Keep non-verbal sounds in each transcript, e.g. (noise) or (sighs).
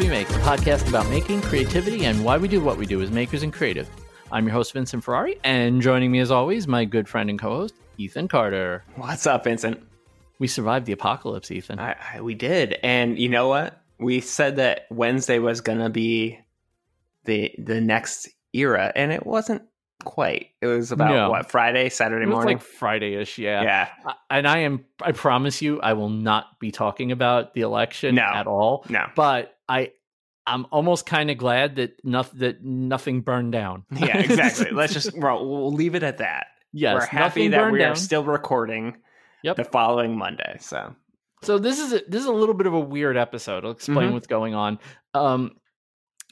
We Make, a podcast about making, creativity, and why we do what we do as makers and creative. I'm your host, Vincent Ferrari, and joining me as always, my good friend and co host, Ethan Carter. What's up, Vincent? We survived the apocalypse, Ethan. I, I, we did. And you know what? We said that Wednesday was going to be the the next era, and it wasn't quite. It was about No. what Friday, Saturday it was morning. like Friday-ish, yeah. yeah, And I am I promise you I will not be talking about the election No. at all. no, But I I'm almost kind of glad that nothing that nothing burned down. (laughs) yeah, exactly. Let's just (laughs) well, we'll leave it at that. yes, We're happy that we down. are still recording. Yep. the following Monday. So So this is a, this is a little bit of a weird episode. I'll explain Mhm. what's going on. Um,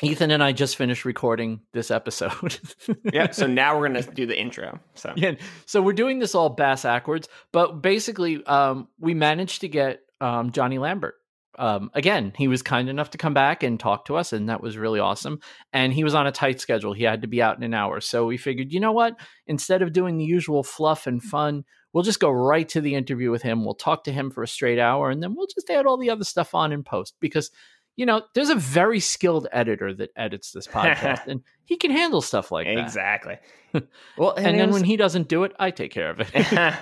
Ethan and I just finished recording this episode. (laughs) yeah. So now we're gonna (laughs) do the intro. So yeah, so we're doing this all bass backwards, but basically, um, we managed to get um, Johnny Lambert. Um, again, he was kind enough to come back and talk to us, and that was really awesome. And he was on a tight schedule; he had to be out in an hour. So we figured, you know what? Instead of doing the usual fluff and fun, we'll just go right to the interview with him. We'll talk to him for a straight hour, and then we'll just add all the other stuff on in post because. You know, there's a very skilled editor that edits this podcast, (laughs) and he can handle stuff like that. exactly. (laughs) Well, And, it then was- when he doesn't do it, I take care of it. (laughs)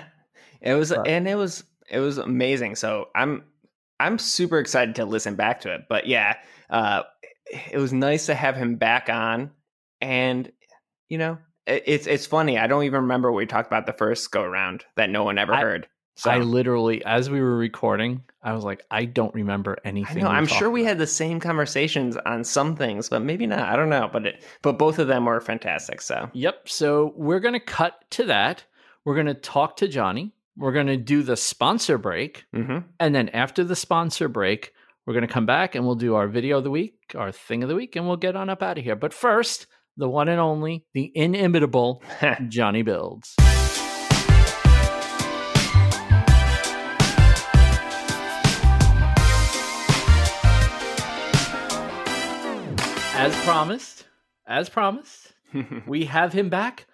it was But- and it was it was amazing so i'm i'm super excited to listen back to it but yeah uh it was nice to have him back on and you know it, it's it's funny i don't even remember what we talked about the first go around that no one ever I- heard so I literally, as we were recording, I was like, I don't remember I anything. know. I'm sure we had the same conversations on some things, but maybe not. I don't know. But it, but both of them were fantastic. So Yep. So we're going to cut to that. We're going to talk to Johnny. We're going to do the sponsor break. hmm And then after the sponsor break, we're going to come back and we'll do our video of the week, our thing of the week, and we'll get on up out of here. But first, the one and only, the inimitable (laughs) Johnny Builds. As promised, as promised, (laughs) we have him back.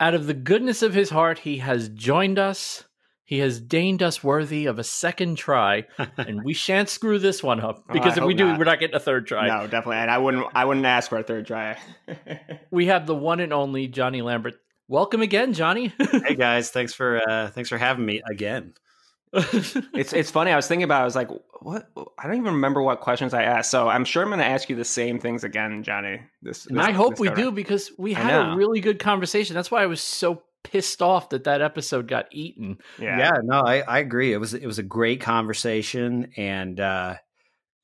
Out of the goodness of his heart, he has joined us. He has deigned us worthy of a second try, (laughs) and we shan't screw this one up Oh, because I if we do, not. we're not getting a third try. no, definitely. And I wouldn't. I wouldn't ask for a third try. (laughs) We have the one and only Johnny Lambert. Welcome again, Johnny. hey guys, thanks for uh, thanks for having me again. It's it's funny. I was thinking about. it, I was like, what? I don't even remember what questions I asked. So I'm sure I'm going to ask you the same things again, Johnny. This, and I hope we do around. because we had a really good conversation. That's why I was so pissed off that that episode got eaten. Yeah. no, I, I agree. It was it was a great conversation, and uh,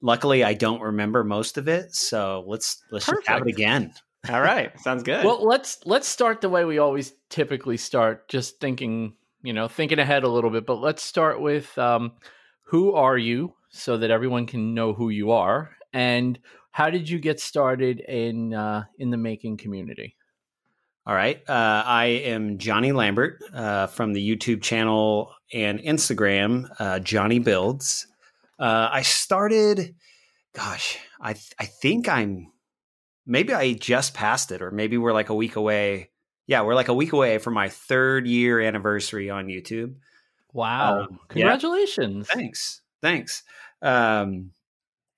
luckily I don't remember most of it. So let's let's just have it again. All right. Sounds good. Well, let's let's start the way we always typically start, just thinking, you know, thinking ahead a little bit. But let's start with um, who are you, so that everyone can know who you are, and how did you get started in uh, in the making community? All right, uh, I am Johnny Lambert uh, from the YouTube channel and Instagram, uh, Johnny Builds. Uh, I started, gosh, I th- I think I'm maybe I just passed it, or maybe we're like a week away. Yeah, we're like a week away from my third year anniversary on YouTube. Wow! Um, yeah. Congratulations! Thanks, thanks. Um,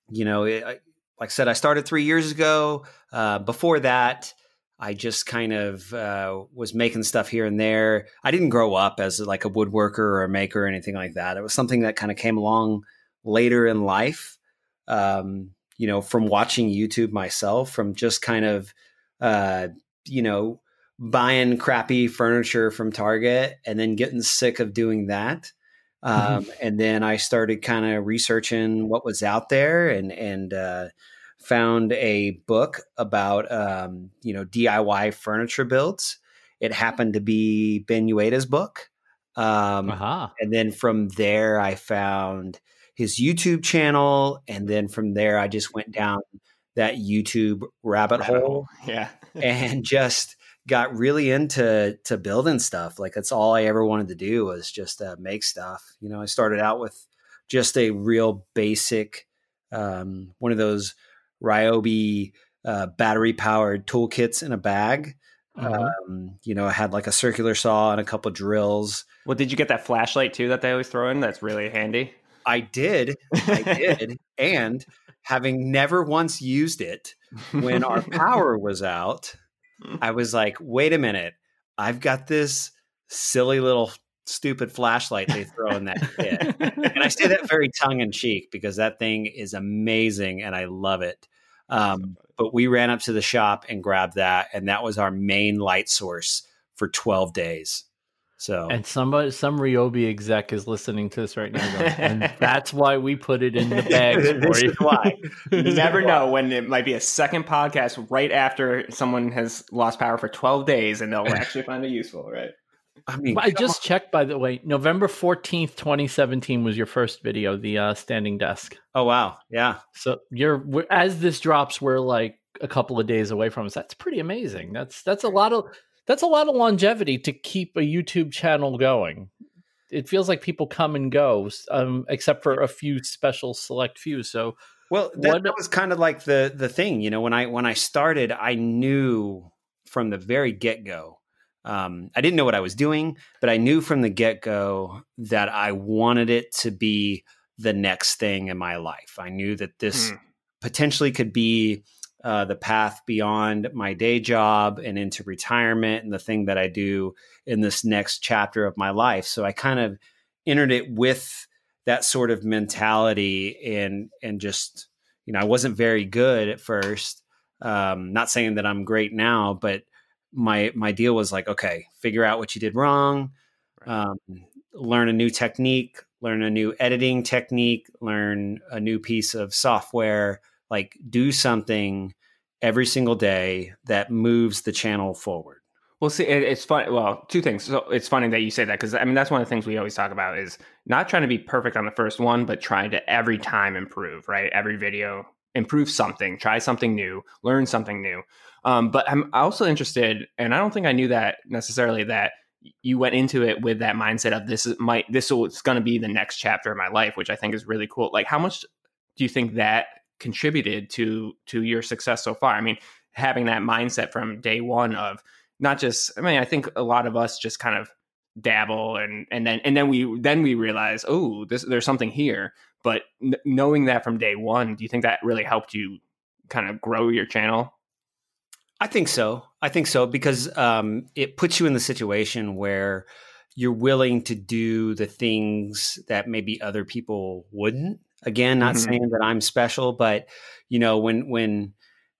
you know, it, I, like I said, I started three years ago. Uh, before that, I just kind of uh, was making stuff here and there. I didn't grow up as like a woodworker or a maker or anything like that. It was something that kind of came along later in life. Um, you know, from watching YouTube myself, from just kind of, uh, you know, buying crappy furniture from Target and then getting sick of doing that. Um, and then I started kind of researching what was out there and, and, uh, found a book about, um, you know, DIY furniture builds. It happened to be Ben Uyeda's book. Um, Aha! and then from there, I found his YouTube channel. And then from there, I just went down that YouTube rabbit hole (laughs) Yeah. and just got really into to building stuff. Like that's all I ever wanted to do was just uh, make stuff. You know, I started out with just a real basic um, one of those Ryobi uh, battery powered toolkits in a bag. Mhm. Um, you know, I had like a circular saw and a couple drills. Well, did you get that flashlight too that they always throw in? That's really handy. I did, I (laughs) did, and having never once used it, when our power was out, I was like, wait a minute, I've got this silly little stupid flashlight they throw in that kit. and I say that (laughs) very tongue in cheek because that thing is amazing and I love it. Um, but we ran up to the shop and grabbed that, and that was our main light source for 12 days. So and somebody, some Ryobi exec is listening to this right now, going, and (laughs) that's why we put it in the (laughs) bags (laughs) this is why. You never know when it might be a second podcast right after someone has lost power for 12 days and they'll actually find it useful, right? I mean, I come just checked, by the way. November fourteenth, twenty seventeen, was your first video, the uh, standing desk. oh wow, yeah. So you're we're, as this drops, we're like a couple of days away from us. That's pretty amazing. That's that's a lot of that's a lot of longevity to keep a YouTube channel going. It feels like people come and go, um, except for a few special select few. So Well, that, What- that was kind of like the the thing, you know. When I when I started, I knew from the very get go. Um, I didn't know what I was doing, but I knew from the get go that I wanted it to be the next thing in my life. I knew that this Hmm. potentially could be uh, the path beyond my day job and into retirement and the thing that I do in this next chapter of my life. So I kind of entered it with that sort of mentality and and just you know I wasn't very good at first. Um, not saying that I'm great now, but my my deal was like, okay, figure out what you did wrong, um, learn a new technique, learn a new editing technique, learn a new piece of software, like do something every single day that moves the channel forward. Well, see, it, it's fun. Well, two things. So it's funny that you say that because I mean that's one of the things we always talk about is not trying to be perfect on the first one, but trying to every time improve. Right, every video improve something, try something new, learn something new. Um, but I'm also interested, and I don't think I knew that necessarily that you went into it with that mindset of this is my this is going to be the next chapter of my life, which I think is really cool. Like, how much do you think that contributed to to your success so far? I mean, having that mindset from day one of not just i mean i think a lot of us just kind of dabble and and then and then we then we realize oh this there's something here but n- knowing that from day one do you think that really helped you kind of grow your channel I think so. I think so because um, it puts you in the situation where you're willing to do the things that maybe other people wouldn't. Again, not Mhm. saying that I'm special, but you know, when when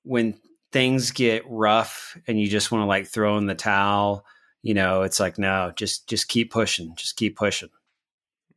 when things get rough and you just want to like throw in the towel, you know, it's like no, just just keep pushing, just keep pushing.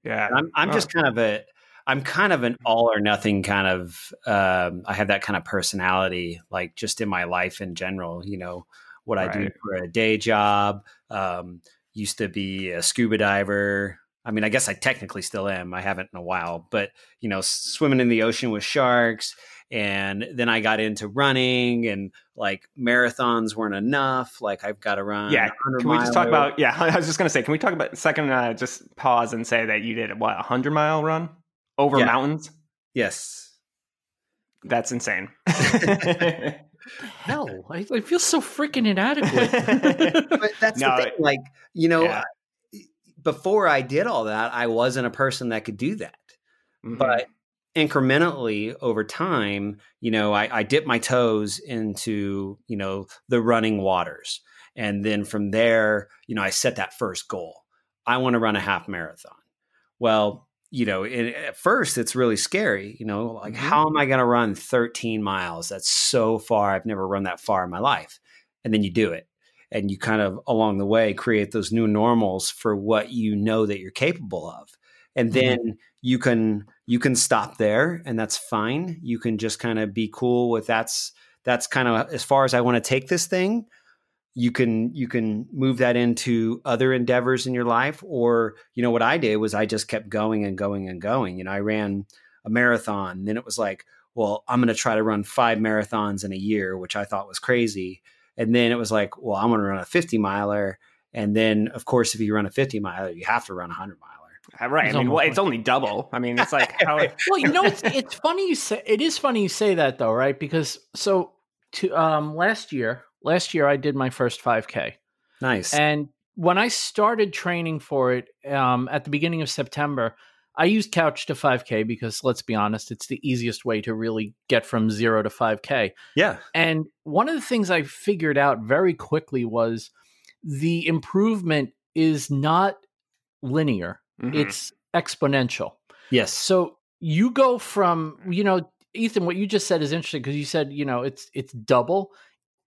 yeah And I'm I'm Oh. just kind of a I'm kind of an all or nothing kind of um, I have that kind of personality like just in my life in general, you know, what I do for a day job, um, used to be a scuba diver. I mean, I guess I technically still am. I haven't in a while, but you know, swimming in the ocean with sharks and then I got into running and like marathons weren't enough. Like I've got to run. yeah can we just talk about yeah (laughs) i was just going to say can we talk about second uh, just pause and say that you did what a 100 mile run over Yeah. mountains Yes. that's insane (laughs) hell, I, I feel so freaking inadequate. (laughs) but that's No, the thing. Like, you know, Yeah. Before I did all that, I wasn't a person that could do that. Mhm. But incrementally over time, you know, I, I dipped my toes into, you know, the running waters. And then from there, you know, I set that first goal. I want to run a half marathon. Well, you know, it, at first it's really scary, you know, like Mhm. how am I going to run 13 miles? That's so far. I've never run that far in my life. And then you do it. And you kind of along the way create those new normals for what you know that you're capable of. And mm-hmm. then you can you can stop there and that's fine. You can just kind of be cool with that's that's kind of as far as I want to take this thing you can you can move that into other endeavors in your life or you know what i did was i just kept going and going and going you know i ran a marathon then it was like well i'm going to try to run five marathons in a year which i thought was crazy and then it was like well i'm going to run a 50 miler. And then of course if you run a 50 miler you have to run a 100 miler. Uh, right. It's i mean well, it's only double. I mean it's like how (laughs) well, you know, it's it's funny you say it is funny you say that though, right? Because so to um last year, last year I did my first 5K, nice. And when I started training for it um, at the beginning of September, I use Couch to 5K because let's be honest, it's the easiest way to really get from zero to 5K. Yeah. And one of the things I figured out very quickly was the improvement is not linear, Mhm. it's exponential. Yes. So you go from, you know, Ethan, what you just said is interesting because you said, you know, it's it's double.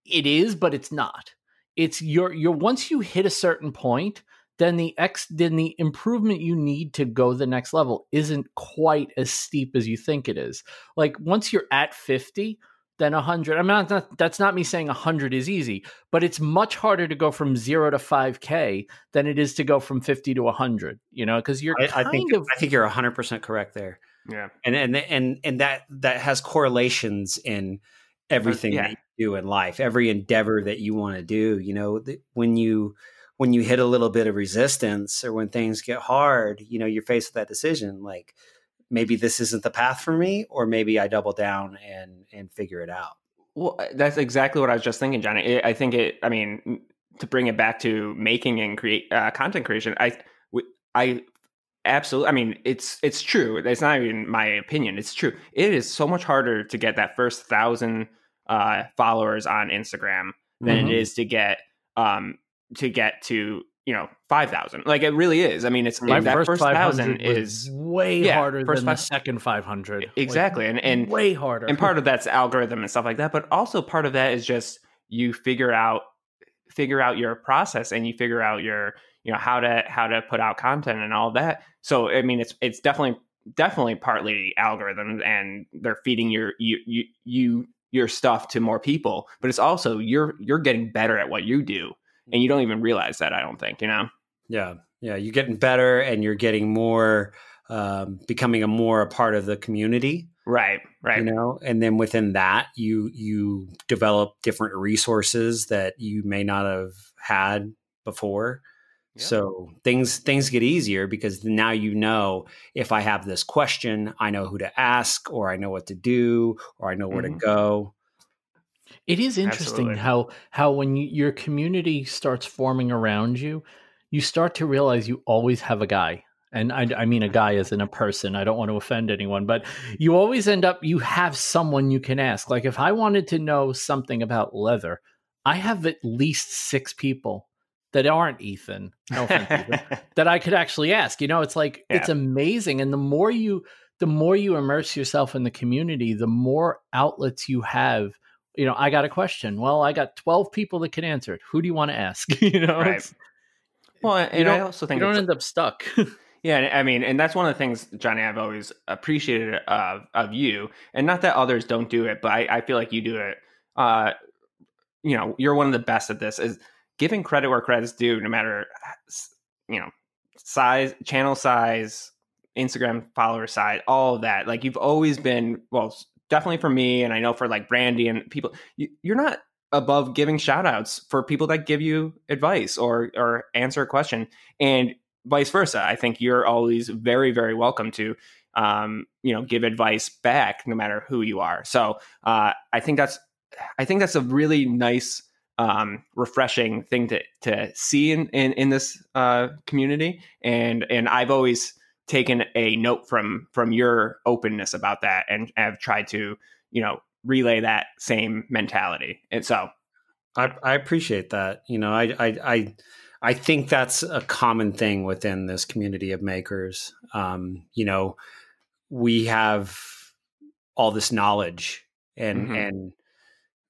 It is, but it's not. It's your your once you hit a certain point, then the x then the improvement you need to go the next level isn't quite as steep as you think it is. Like once you're at 50, then 100. I'm not, not that's not me saying 100 is easy, but it's much harder to go from 0 to 5k than it is to go from 50 to 100, you know, cuz you're I, kind I think of I think you're 100 percent correct there, Yeah. and and and and that that has correlations in everything yeah. that you do in life, every endeavor that you want to do. You know, th- when you when you hit a little bit of resistance or when things get hard, you know, you're faced with that decision like maybe this isn't the path for me or maybe I double down and and figure it out. Well, uh, that's exactly what I was just thinking, Johnny. I I think it. I mean, to bring it back to making and create uh, content creation, I I absolutely. I mean, it's it's true. It's not even my opinion. It's true. It is so much harder to get that first thousand uh, followers on Instagram than Mhm. it is to get um to get to you know five thousand. Like it really is. I mean, it's my that first, first 500 thousand is way yeah, harder first than five- the second 500 Like, exactly, and and way harder and part of that's algorithm and stuff like that but also part of that is just you figure out figure out your process and you figure out your you know how to how to put out content and all that so i mean it's it's definitely definitely partly algorithms and they're feeding your you you, you your stuff to more people but it's also you're you're getting better at what you do and you don't even realize that i don't think you know Yeah, yeah, you're getting better and you're getting more, um, becoming a more a part of the community. right right you know and then within that you you develop different resources that you may not have had before Yeah. so things things get easier because now you know if i have this question i know who to ask or i know what to do or i know where Mhm. to go It is interesting Absolutely. how how when you, your community starts forming around you, you start to realize you always have a guy. And I, I mean a mm-hmm. guy as in a person. I don't want to offend anyone, but you always end up you have someone you can ask. Like if I wanted to know something about leather, I have at least six people that aren't Ethan. (laughs) No offense, Ethan that I could actually ask. You know, it's like Yeah. it's amazing. And the more you the more you immerse yourself in the community, the more outlets you have. You know, I got a question. Well, I got 12 people that can answer it. Who do you want to ask? (laughs) you know, Right. it's- well you and i don't- also you think don't end up stuck. (laughs) Yeah, I mean, and that's one of the things, Johnny, I've always appreciated of of you, and not that others don't do it, but I, I feel like you do it. Uh, you know, you're one of the best at this. Is giving credit where credit's due, no matter you know size, channel size, Instagram follower size, all of that. Like you've always been well, definitely for me, and I know for like Brandy and people, you, you're not above giving shout outs for people that give you advice or or answer a question and vice versa. I think you're always very very welcome to um, you know give advice back no matter who you are. So uh, i think that's i think that's a really nice um, refreshing thing to to see in in, in this uh, community and and i've always taken a note from from your openness about that and have tried to you know relay that same mentality and so I, I appreciate that. You know, I, I, I, I think that's a common thing within this community of makers. Um, you know, we have all this knowledge and, Mhm. and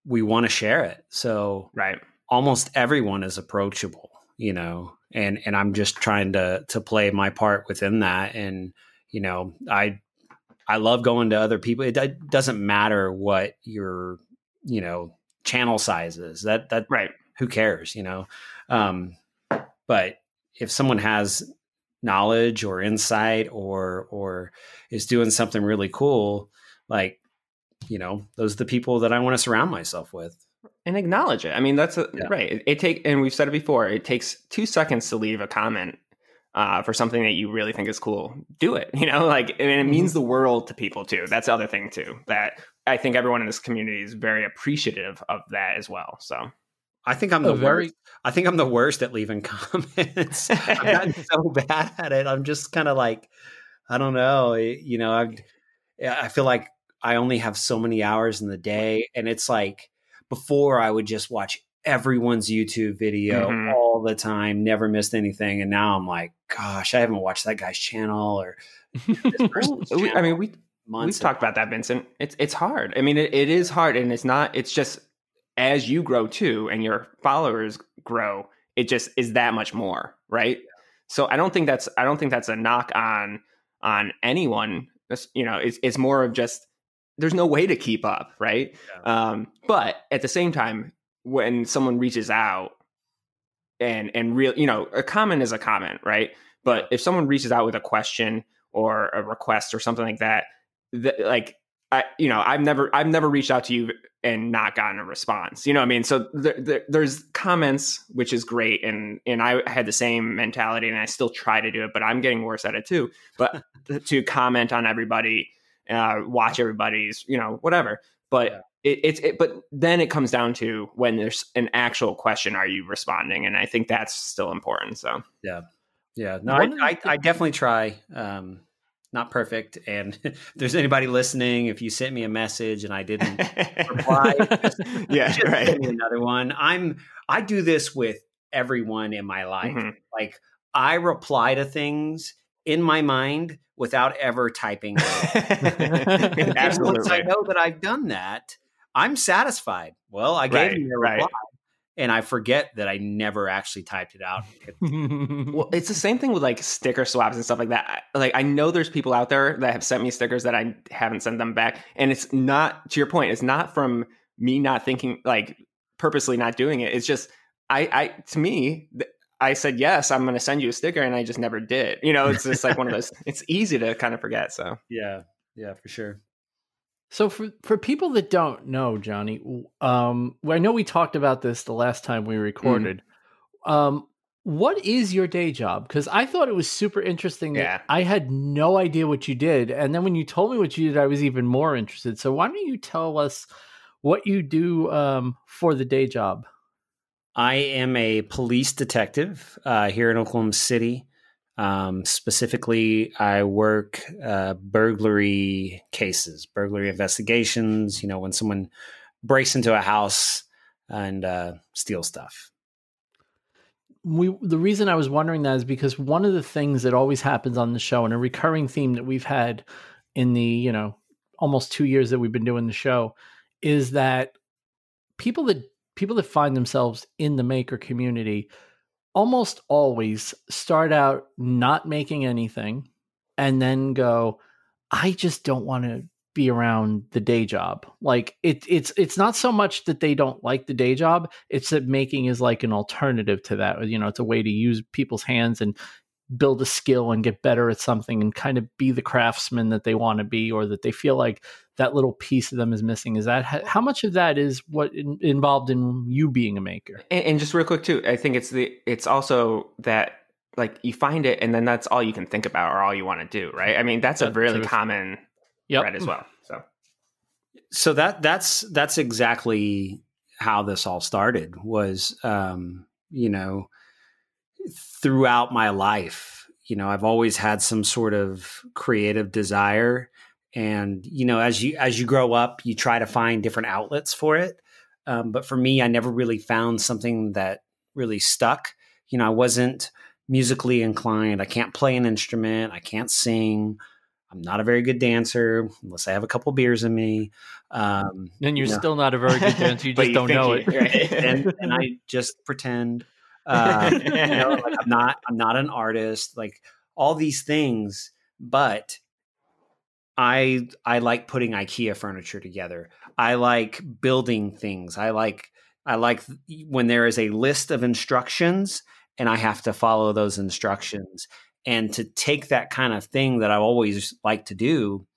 we want to share it. So right almost everyone is approachable, you know, and, and I'm just trying to, to play my part within that. And, you know, I, I love going to other people. It, it doesn't matter what your, you know, channel sizes that, that, right who cares, you know? Um, but if someone has knowledge or insight or, or is doing something really cool, like, you know, those are the people that I want to surround myself with. And acknowledge it. I mean, that's a, Yeah. right. It, it take and we've said it before. It takes two seconds to leave a comment uh, for something that you really think is cool. Do it. (laughs) You know, like and it means the world to people too. That's the other thing too. That I think everyone in this community is very appreciative of that as well. So I think I'm A the very- worst. I think I'm the worst at leaving (laughs) comments. I've gotten (laughs) so bad at it. I'm just kind of like, I don't know. You know, I I feel like I only have so many hours in the day, and it's like before I would just watch everyone's YouTube video mm-hmm. all the time, never missed anything, and now I'm like, gosh, I haven't watched that guy's channel or. (laughs) channel I mean, we we've talked about that, Vincent. It's it's hard. I mean, it, it is hard, and it's not. It's just as you grow too, and your followers grow, it just is that much more, right? Yeah. So I don't think that's I don't think that's a knock on on anyone. You know, it's it's more of just there's no way to keep up, right? Yeah. Um, but at the same time, when someone reaches out and and real, you know, a comment is a comment, right? But if someone reaches out with a question or a request or something like that, that like I, you know, I've never, I've never reached out to you and not gotten a response. You know, I mean, so there, there, there's comments, which is great, and and I had the same mentality, and I still try to do it, but I'm getting worse at it too. But (laughs) to comment on everybody, uh, watch everybody's, you know, whatever. But yeah. it, it's, it, but then it comes down to when there's an actual question, are you responding? And I think that's still important. So yeah, yeah, no, I, I, I, definitely try. Um, not perfect. And (laughs) if there's anybody listening, if you sent me a message and I didn't reply, just, (laughs) yeah, just right. another one. I'm I do this with everyone in my life. Mm-hmm. Like I reply to things in my mind without ever typing. Absolutely. (laughs) Once I know that I've done that, I'm satisfied. Well, I gave right, you a reply. Right and I forget that I never actually typed it out. (laughs) well, it's the same thing with like sticker swaps and stuff like that. Like I know there's people out there that have sent me stickers that I haven't sent them back, and it's not to your point. It's not from me not thinking like purposely not doing it. It's just I, I to me. I said yes, I'm going to send you a sticker, and I just never did. You know, it's just like one of those. (laughs) It's easy to kind of forget. So yeah, yeah, for sure. So for for people that don't know, Johnny, um, I know we talked about this the last time we mm. recorded. Mm. Um, what is your day job? Because I thought it was super interesting. Yeah. I had no idea what you did, and then when you told me what you did, I was even more interested. So why don't you tell us what you do um, for the day job? I am a police detective uh, here in Oklahoma City. Um, specifically, I work uh, burglary cases, burglary investigations. You know, when someone breaks into a house and uh, steals stuff. We the reason I was wondering that is because one of the things that always happens on the show and a recurring theme that we've had in the you know almost two years that we've been doing the show is that people that people that find themselves in the maker community almost always start out not making anything and then go i just don't want to be around the day job. Like it, it's it's not so much that they don't like the day job it's that making is like an alternative to that you know it's a way to use people's hands and build a skill and get better at something and kind of be the craftsman that they want to be or that they feel like that little piece of them is missing is that how much of that is what in, involved in you being a maker and, and, just real quick too i think it's the it's also that like you find it and then that's all you can think about or all you want to do right i mean that's a really common yep. thread as well so so that that's that's exactly how this all started was um you know throughout my life. You know, I've always had some sort of creative desire and you know as you as you grow up you try to find different outlets for it. Um, but for me i never really found something that really stuck. You know i wasn't musically inclined. I can't play an instrument. I can't sing. I'm not a very good dancer unless i have a couple beers in me. Um, and you're you know. still not a very good dancer. You (laughs) just you don't know it. right? (laughs) and, and i just pretend uh, you know, like I'm not I'm not an artist, like all these things, but I I like putting IKEA furniture together. I like building things. I like I like when there is a list of instructions and I have to follow those instructions and to take that kind of thing that I always like to do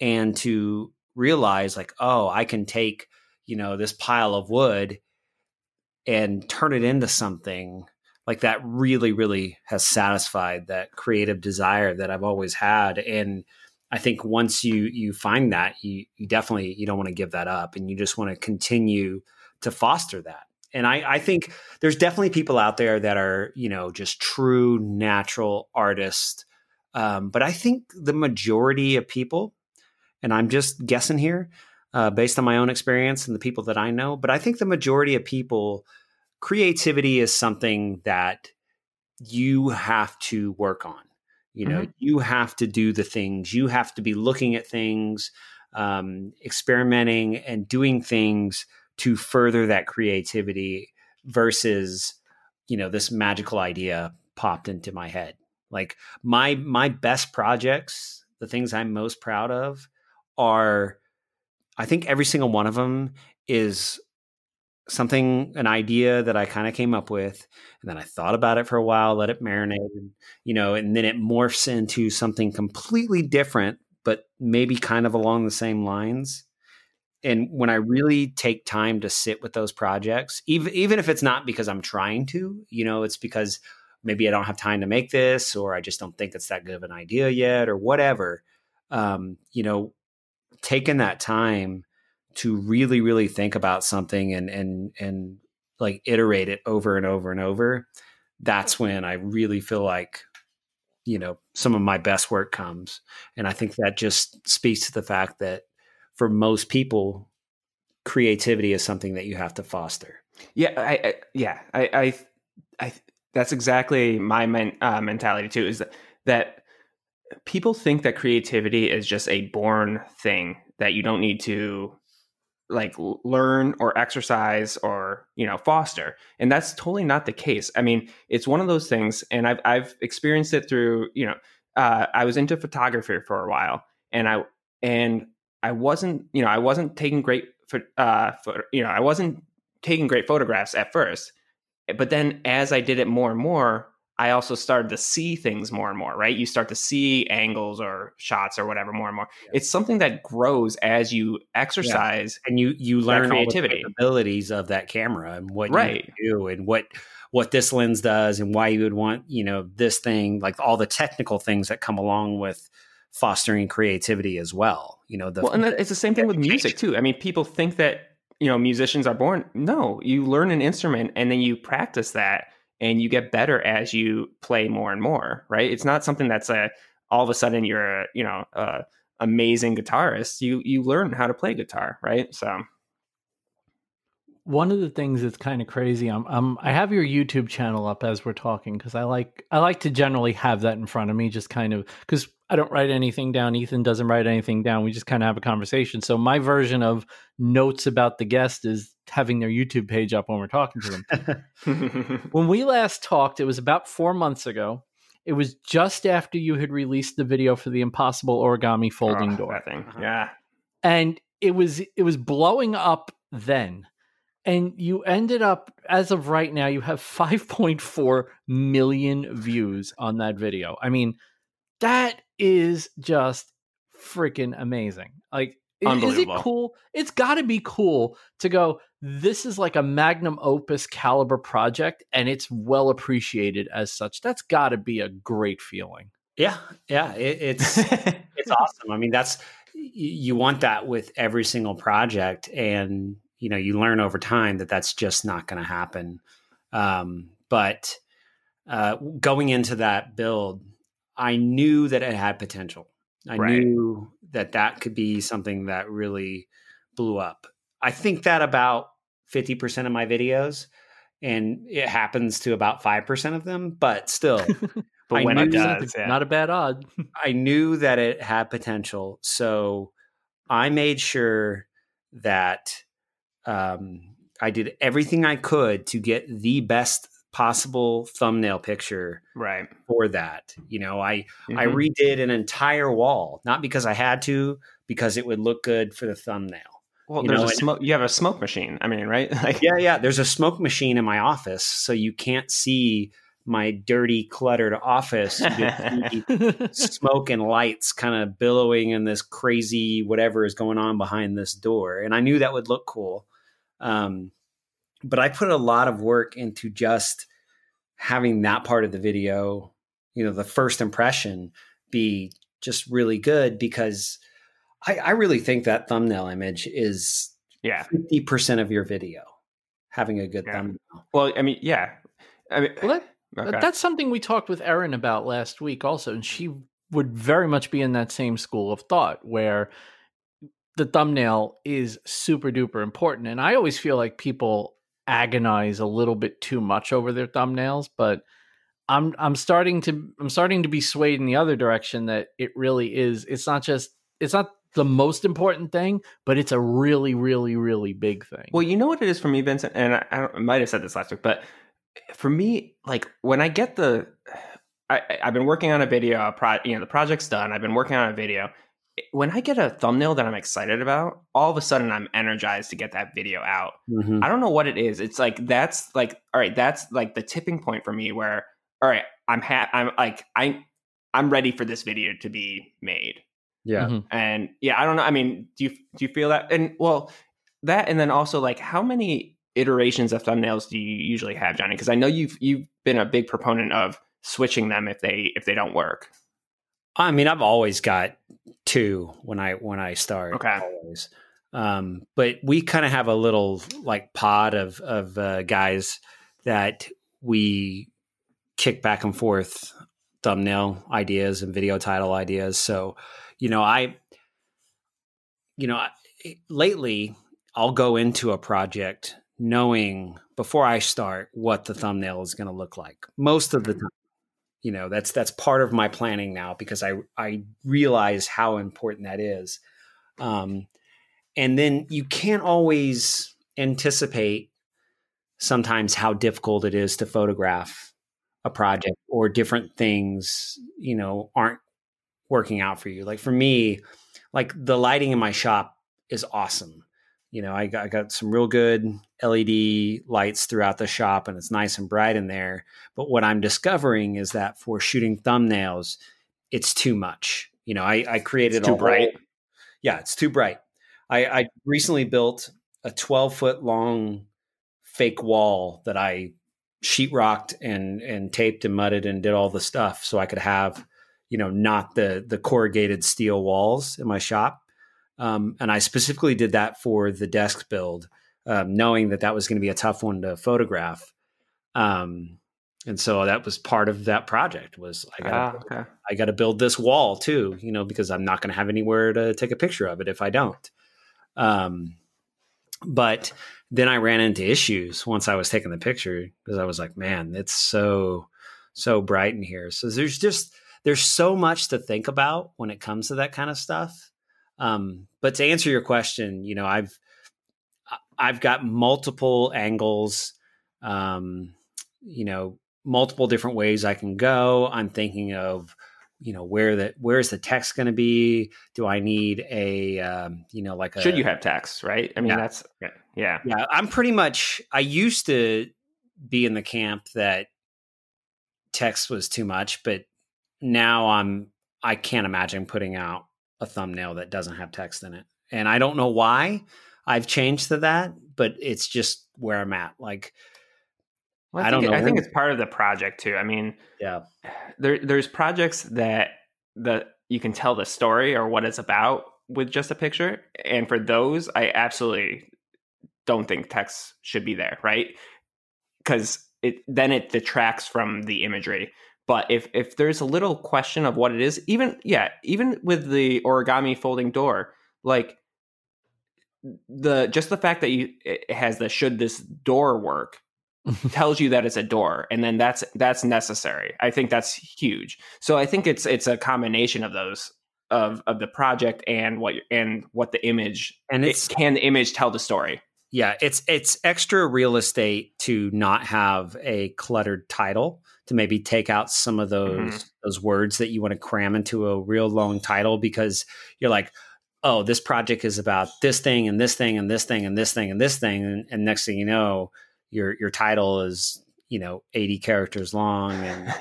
and to realize like oh I can take you know this pile of wood and turn it into something like that really really has satisfied that creative desire that I've always had and I think once you you find that you you definitely you don't want to give that up and you just want to continue to foster that and I, I think there's definitely people out there that are you know just true natural artists Um, but I think the majority of people, and I'm just guessing here uh, based on my own experience and the people that I know, but I think the majority of people, creativity is something that you have to work on. You know, mm-hmm. you have to do the things, you have to be looking at things, um, experimenting and doing things to further that creativity versus, you know, this magical idea popped into my head. Like my my best projects, the things I'm most proud of are I think every single one of them is something an idea that I kind of came up with and then I thought about it for a while, let it marinate, and, you know, and then it morphs into something completely different but maybe kind of along the same lines. And when I really take time to sit with those projects, even even if it's not because I'm trying to, you know, it's because maybe I don't have time to make this, or I just don't think it's that good of an idea yet, or whatever. Um, you know, taking that time to really, really think about something and and and like iterate it over and over and over, that's when I really feel like, you know, some of my best work comes. And I think that just speaks to the fact that for most people, creativity is something that you have to foster. Yeah, I, I yeah, I, I, I that's exactly my men, uh, mentality too. Is that that people think that creativity is just a born thing that you don't need to like learn or exercise or you know foster and that's totally not the case. I mean it's one of those things and i've i've experienced it through you know uh, i was into photography for a while and i and i wasn't you know i wasn't taking great for, uh for, you know i wasn't taking great photographs at first but then as I did it more and more, I also started to see things more and more, right? You start to see angles or shots or whatever more and more. Yeah. It's something that grows as you exercise yeah. and you you learn creativity abilities of that camera and what right. you do and what what this lens does and why you would want, you know, this thing, like all the technical things that come along with fostering creativity as well. You know, the Well, and it's the same thing with music too. I mean, people think that you know musicians are born no you learn an instrument and then you practice that and you get better as you play more and more right? It's not something that's a all of a sudden you're a you know a amazing guitarist. You you learn how to play guitar right? So one of the things that's kind of crazy I'm, I'm i have your youtube channel up as we're talking because i like i like to generally have that in front of me just kind of because I don't write anything down. Ethan doesn't write anything down. We just kind of have a conversation. So my version of notes about the guest is having their YouTube page up when we're talking to them. (laughs) when we last talked, it was about four months ago. It was just after you had released the video for the Impossible Origami Folding oh, Door. thing, uh-huh. yeah. And it was it was blowing up then and you ended up as of right now you have 5.4 million views on that video i mean that is just freaking amazing. Like, is it cool? It's got to be cool to go. This is like a magnum opus caliber project, and it's well appreciated as such. That's got to be a great feeling. Yeah, yeah, it, it's it's (laughs) awesome. I mean, that's you want that with every single project, and you know, you learn over time that that's just not going to happen. Um, but uh, going into that build, I knew that it had potential. I right. knew that that could be something that really blew up. I think that about 50% of my videos, and it happens to about 5% of them, but still. (laughs) but I when it does, yeah. not a bad odd. (laughs) I knew that it had potential. So I made sure that um, I did everything I could to get the best possible thumbnail picture right. for that you know? I mm-hmm. i redid an entire wall not because i had to because it would look good for the thumbnail well you there's know, a smoke you have a smoke machine i mean right? (laughs) Like, yeah yeah there's a smoke machine in my office so you can't see my dirty cluttered office (laughs) smoke and lights kind of billowing in this crazy whatever is going on behind this door and i knew that would look cool um, but I put a lot of work into just having that part of the video, you know, the first impression be just really good because I, I really think that thumbnail image is yeah fifty percent of your video having a good yeah. thumbnail. Well, I mean, yeah, I mean, well, that, okay. that's something we talked with Erin about last week also, and she would very much be in that same school of thought where the thumbnail is super duper important. And I always feel like people agonize a little bit too much over their thumbnails, but I'm I'm starting to I'm starting to be swayed in the other direction that it really is it's not just it's not the most important thing, but it's a really really really big thing. Well, you know what it is for me, Vincent, and I, I might have said this last week, but for me, like when I get the I, have been working on a video, pro, you know, the project's done. I've been working on a video. When I get a thumbnail that I'm excited about, all of a sudden I'm energized to get that video out. Mm-hmm. I don't know what it is. It's like that's like all right, that's like the tipping point for me where all right, I'm ha- I'm like I I'm ready for this video to be made. Yeah. Mm-hmm. And yeah, I don't know. I mean, do you do you feel that? And well, that and then also like how many iterations of thumbnails do you usually have, Johnny? Because I know you've you've been a big proponent of switching them if they if they don't work. I mean, I've always got two when I when I start. Okay. Always. Um, but we kind of have a little like pod of of uh, guys that we kick back and forth thumbnail ideas and video title ideas. So, you know, I, you know, lately I'll go into a project knowing before I start what the thumbnail is going to look like. Most of the time, you know, that's that's part of my planning now because I I realize how important that is. Um, and then you can't always anticipate sometimes how difficult it is to photograph a project or different things, you know, aren't working out for you. Like for me, like the lighting in my shop is awesome. You know, I got, I got some real good LED lights throughout the shop and it's nice and bright in there. But what I'm discovering is that for shooting thumbnails, it's too much. You know, I, I created it's too bright. Whole, yeah, it's too bright. I, I recently built a 12 foot long fake wall that I sheetrocked and and taped and mudded and did all the stuff so I could have you know not the the corrugated steel walls in my shop. Um, and I specifically did that for the desk build, um, knowing that that was going to be a tough one to photograph. Um, and so that was part of that project was I got ah, okay. I got to build this wall too, you know, because I'm not going to have anywhere to take a picture of it if I don't. Um, but then I ran into issues once I was taking the picture because I was like, man, it's so so bright in here. So there's just there's so much to think about when it comes to that kind of stuff. Um, but to answer your question, you know, I've I've got multiple angles, um, you know, multiple different ways I can go. I'm thinking of you know where the where's the text going to be do i need a um, you know like a, should you have text right i mean yeah. that's yeah yeah i'm pretty much i used to be in the camp that text was too much but now i'm i can't imagine putting out a thumbnail that doesn't have text in it and i don't know why i've changed to that but it's just where i'm at like well, I, I, don't know. I think it's part of the project too. I mean, yeah, there there's projects that that you can tell the story or what it's about with just a picture, and for those, I absolutely don't think text should be there, right? Because it then it detracts from the imagery. But if if there's a little question of what it is, even yeah, even with the origami folding door, like the just the fact that you it has the should this door work (laughs) tells you that it's a door and then that's that's necessary. I think that's huge. So i think it's it's a combination of those of of the project and what and what the image and it's it, can the image tell the story. Yeah it's it's extra real estate to not have a cluttered title to maybe take out some of those mm-hmm. those words that you want to cram into a real long title because you're like oh this project is about this thing and this thing and this thing and this thing and this thing and, and next thing you know your your title is you know 80 characters long and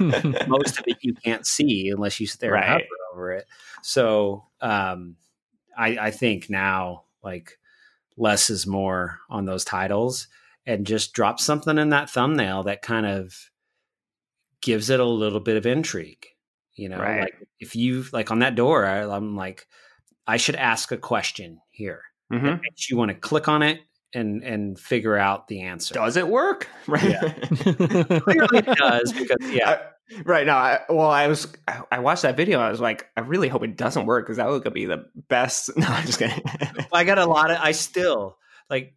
you know, most of it you can't see unless you sit there right. and hover over it so um, I, I think now like less is more on those titles and just drop something in that thumbnail that kind of gives it a little bit of intrigue you know right. like if you like on that door I, am like i should ask a question here mm-hmm. you want to click on it and and figure out the answer. Does it work? (laughs) Right. Yeah. Clearly it does because yeah. right now, I, well, I was I, I watched that video. I was like, I really hope it doesn't work because that would be the best. (laughs) No, I'm just kidding. I got a lot of. I still like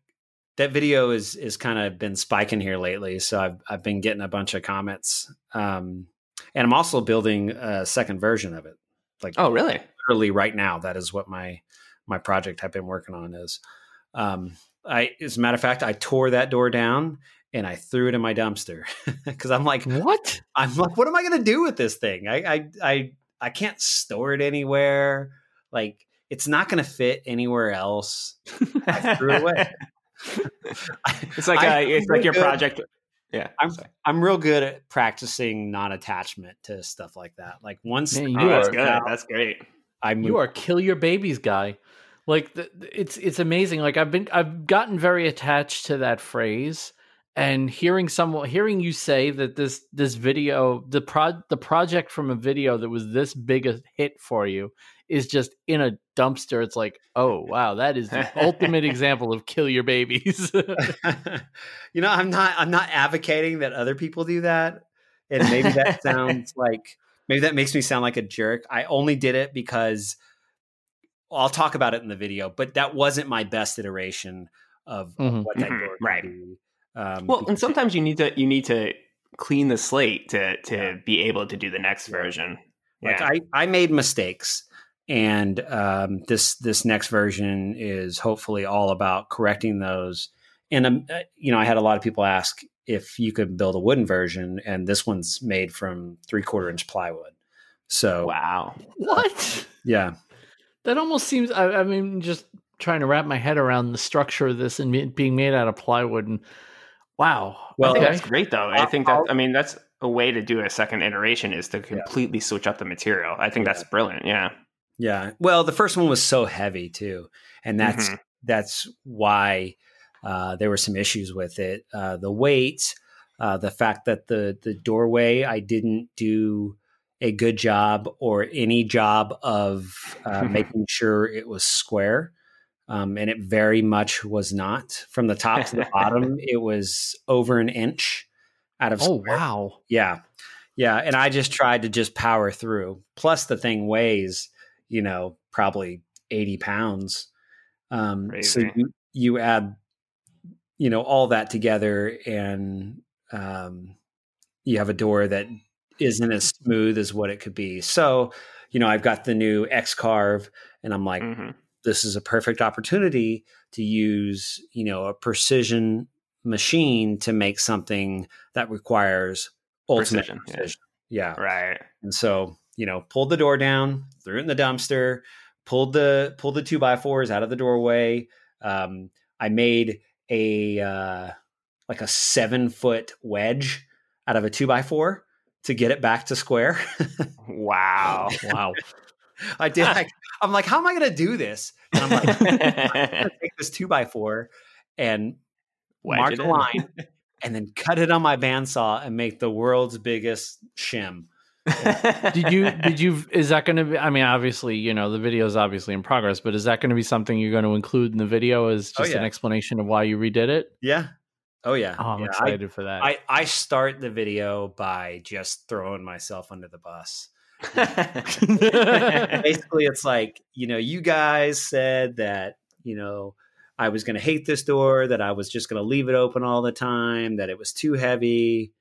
that video is is kind of been spiking here lately. So I've I've been getting a bunch of comments. Um, and I'm also building a second version of it. Like, oh, really? Literally right now, that is what my my project I've been working on is. Um, I, as a matter of fact, I tore that door down and I threw it in my dumpster (laughs) because I'm like, what? I'm like, what am I going to do with this thing? I, I, I, I can't store it anywhere. Like, it's not going to fit anywhere else. I threw it away. (laughs) (laughs) it's like I, it's like your good. project. Yeah, I'm sorry. I'm real good at practicing non-attachment to stuff like that. Like once Man, oh, you oh, that's good. Out, that's great. I'm you are kill your babies guy. Like the, it's it's amazing. Like I've been I've gotten very attached to that phrase and hearing someone hearing you say that this this video the pro the project from a video that was this big a hit for you is just in a dumpster it's like oh wow that is the ultimate (laughs) example of kill your babies (laughs) you know i'm not i'm not advocating that other people do that and maybe that sounds (laughs) like maybe that makes me sound like a jerk i only did it because i'll talk about it in the video but that wasn't my best iteration of, mm-hmm. what that mm-hmm. right be. Um, well, and sometimes you need to you need to clean the slate to to yeah. be able to do the next version. Like yeah. I I made mistakes, and um, this this next version is hopefully all about correcting those. And um, uh, you know, I had a lot of people ask if you could build a wooden version, and this one's made from three quarter inch plywood. So wow, what? Yeah, that almost seems. I, I mean, just trying to wrap my head around the structure of this and being made out of plywood and Wow. Well, I think that's great though. I think that I mean that's a way to do a second iteration is to completely yeah. switch up the material. I think yeah. that's brilliant. Yeah. Yeah. Well, the first one was so heavy too, and that's mm-hmm. that's why uh, there were some issues with it. Uh, the weight, uh, the fact that the the doorway, I didn't do a good job or any job of uh, (laughs) making sure it was square um, and it very much was not from the top to the (laughs) bottom. It was over an inch out of. Oh square. wow! Yeah, yeah, and I just tried to just power through. Plus, the thing weighs, you know, probably eighty pounds. Um, so you you add, you know, all that together, and um, you have a door that isn't as smooth as what it could be. So, you know, I've got the new X carve, and I'm like. Mm-hmm this is a perfect opportunity to use, you know, a precision machine to make something that requires ultimate precision. precision. Yeah. yeah. Right. And so, you know, pulled the door down, threw it in the dumpster, pulled the pulled the two by fours out of the doorway. Um, I made a uh, like a seven foot wedge out of a two by four to get it back to square. (laughs) wow. Wow. I did. I, am like, how am I going to do this? And I'm like, I'm (laughs) take this two by four and Wedge mark a line and then cut it on my bandsaw and make the world's biggest shim. (laughs) did you did you is that going to be i mean obviously you know the video is obviously in progress but is that going to be something you're going to include in the video as oh, just oh, yeah. an explanation of why you redid it? Yeah. Oh yeah. Oh, i'm yeah, excited I, for that. I, I start the video by just throwing myself under the bus. (laughs) Basically, it's like, you know, you guys said that, you know, I was going to hate this door, that I was just going to leave it open all the time, that it was too heavy.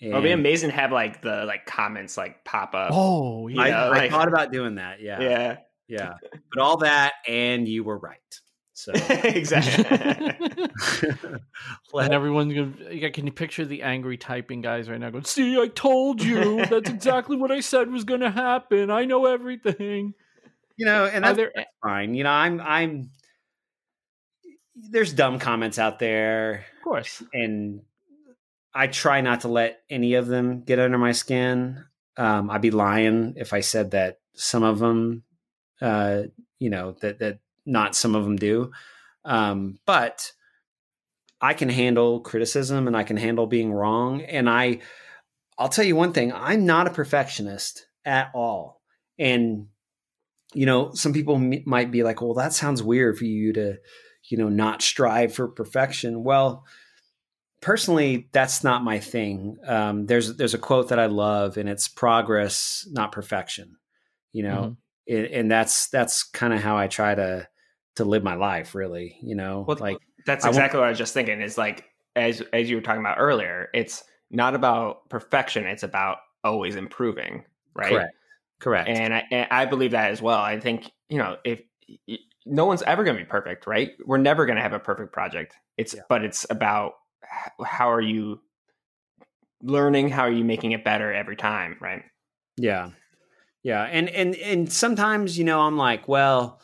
And It'd be amazing to have like the like comments like pop up. Oh, yeah. I, like, I thought about doing that. Yeah. Yeah. Yeah. But all that, and you were right. So (laughs) exactly. (laughs) and everyone's gonna. Can you picture the angry typing guys right now going? See, I told you. That's (laughs) exactly what I said was going to happen. I know everything. You know, and that's, there, that's fine. You know, I'm. I'm. There's dumb comments out there, of course, and I try not to let any of them get under my skin. Um, I'd be lying if I said that some of them, uh, you know, that that not some of them do. Um, but I can handle criticism and I can handle being wrong. And I, I'll tell you one thing: I'm not a perfectionist at all. And you know, some people m- might be like, "Well, that sounds weird for you to, you know, not strive for perfection." Well, personally, that's not my thing. Um, there's there's a quote that I love, and it's progress, not perfection. You know, mm-hmm. it, and that's that's kind of how I try to to live my life. Really, you know, well, like that's exactly I what I was just thinking. Is like as as you were talking about earlier, it's not about perfection; it's about always improving. Right. Correct. Correct. And I, and I believe that as well. I think you know if no one's ever going to be perfect, right? We're never going to have a perfect project. It's yeah. but it's about how are you learning? How are you making it better every time right? Yeah. Yeah and and and sometimes you know i'm like well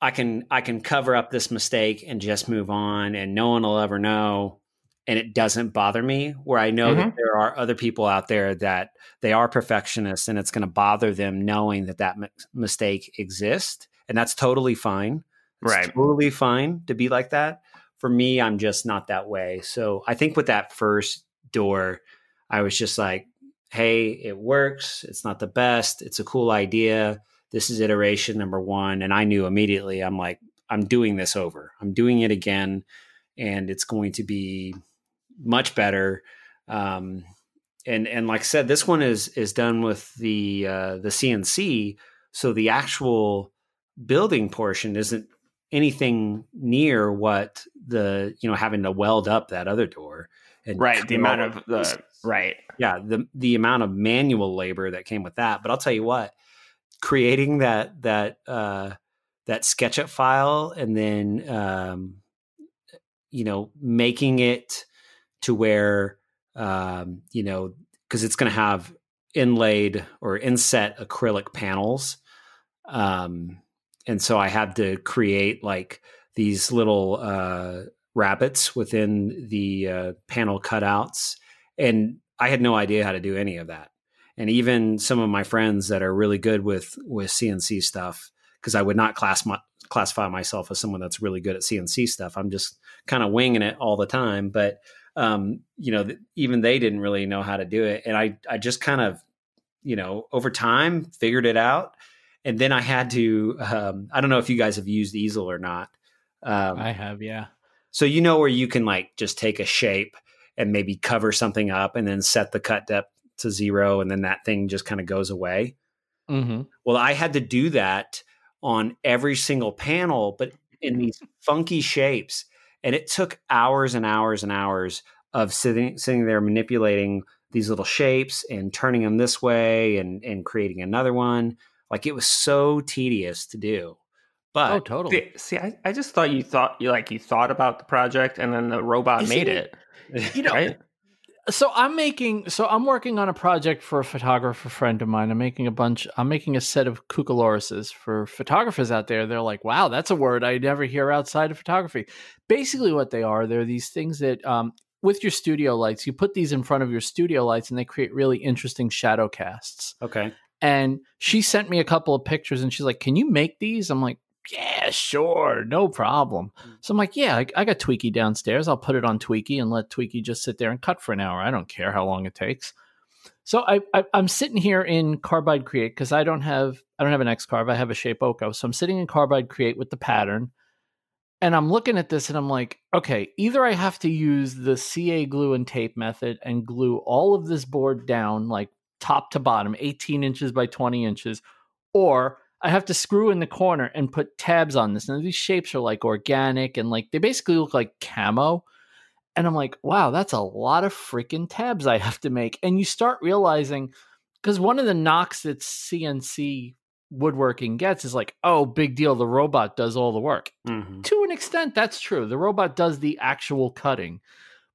i can i can cover up this mistake and just move on and no one will ever know and it doesn't bother me where i know mm-hmm. that there are other people out there that they are perfectionists and it's going to bother them knowing that that m- mistake exists and that's totally fine. It's right. totally fine to be like that for me, I'm just not that way. So I think with that first door, I was just like, hey, it works. It's not the best. It's a cool idea. This is iteration number one. And I knew immediately, I'm like, I'm doing this over. I'm doing it again. And it's going to be much better. Um, and and like I said, this one is is done with the uh, the CNC, so the actual building portion isn't anything near what the you know having to weld up that other door and right the amount of the right. Yeah the the amount of manual labor that came with that. But i'll tell you what creating that that uh that sketchup file and then um you know making it to where um you know because it's going to have inlaid or inset acrylic panels um and so I had to create like these little uh, rabbets within the uh, panel cutouts, and I had no idea how to do any of that. And even some of my friends that are really good with with CNC stuff, because I would not class my, classify myself as someone that's really good at CNC stuff. I'm just kind of winging it all the time, but um, you know, even they didn't really know how to do it, and I I just kind of you know over time figured it out and then I had to. Um, I don't know if you guys have used Easel or not. Um, I have, yeah. So you know where you can like just take a shape and maybe cover something up, and then set the cut depth to zero, and then that thing just kind of goes away. Mm-hmm. Well, I had to do that on every single panel, but in these funky shapes, and it took hours and hours and hours of sitting sitting there manipulating these little shapes and turning them this way and and creating another one like it was so tedious to do. But oh, totally. See, I, I just thought you thought you like you thought about the project and then the robot made it. it. You know, right? so I'm making so I'm working on a project for a photographer friend of mine. I'm making a bunch. I'm making a set of cuckolorses for photographers out there. They're like, "Wow, that's a word I never hear outside of photography." Basically, what they are, they're these things that um, with your studio lights, you put these in front of your studio lights, and they create really interesting shadow casts. Okay. And she sent me a couple of pictures and she's like, Can you make these? I'm like, Yeah, sure, no problem. Mm. So I'm like, Yeah, I, I got Tweaky downstairs. I'll put it on Tweaky and let Tweaky just sit there and cut for an hour. I don't care how long it takes. So I, I am sitting here in Carbide Create because I don't have I don't have an X-Carve. I have a Shape Shapeoko. So I'm sitting in Carbide Create with the pattern, and I'm looking at this and I'm like, okay, either I have to use the CA glue and tape method and glue all of this board down like top to bottom, 18 inches by 20 inches, or I have to screw in the corner and put tabs on this. And these shapes are like organic and like they basically look like camo. And I'm like, wow, that's a lot of freaking tabs I have to make. And you start realizing, because one of the knocks that CNC woodworking gets is like, oh, big deal. The robot does all the work. Mm-hmm. To an extent, that's true. The robot does the actual cutting.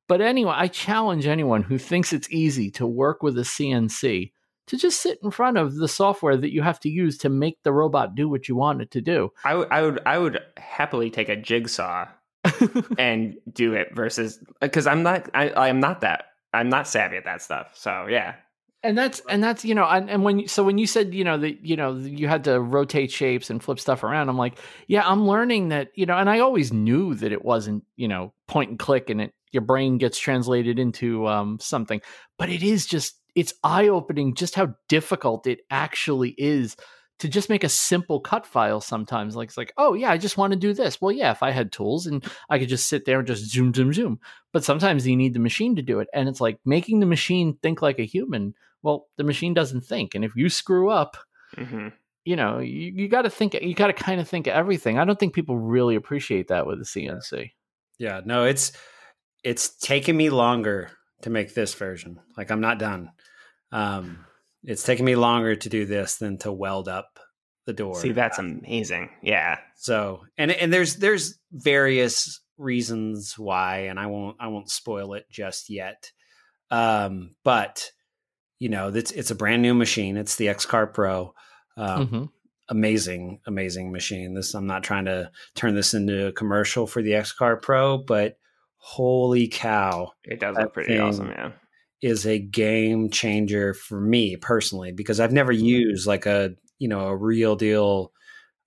But anyway, I challenge anyone who thinks it's easy to work with a CNC to just sit in front of the software that you have to use to make the robot do what you want it to do. I, w- I would I would happily take a jigsaw (laughs) and do it versus because I'm not I, I'm not that I'm not savvy at that stuff. So yeah. And that's and that's you know and, and when so when you said you know that you know you had to rotate shapes and flip stuff around I'm like yeah I'm learning that you know and I always knew that it wasn't you know point and click and it your brain gets translated into um, something. But it is just it's eye opening just how difficult it actually is to just make a simple cut file sometimes like it's like oh yeah i just want to do this well yeah if i had tools and i could just sit there and just zoom zoom zoom but sometimes you need the machine to do it and it's like making the machine think like a human well the machine doesn't think and if you screw up Mhm. you know you, you got to think you got to kind of think of everything i don't think people really appreciate that with the cnc Yeah, no, it's it's taken me longer to make this version. Like I'm not done. Um, it's taken me longer to do this than to weld up the door. See, that's amazing. Yeah. So, and and there's there's various reasons why, and I won't I won't spoil it just yet. Um, but you know, it's it's a brand new machine. It's the X Carve Pro. Um, Mhm. amazing, amazing machine. This I'm not trying to turn this into a commercial for the X Carve Pro, but holy cow, It does look pretty awesome. Yeah. is a game changer for me personally because I've never used like a you know a real deal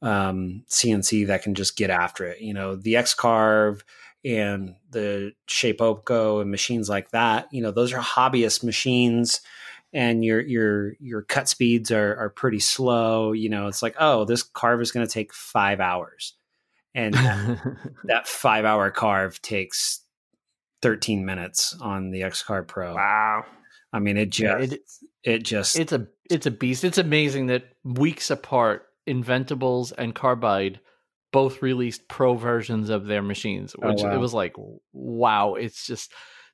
um, CNC that can just get after it. You know the X Carve and the Shapeoko and machines like that. You know those are hobbyist machines, and your your your cut speeds are are pretty slow. You know it's like oh this carve is going to take five hours, and (laughs) that five hour carve takes 13 minutes on the X Carve Pro. Wow. I mean, it just, Yeah, it, it, just, it's a it's a beast. It's amazing that weeks apart, Inventables and Carbide both released pro versions of their machines, Oh, which wow. it was like, wow, it's just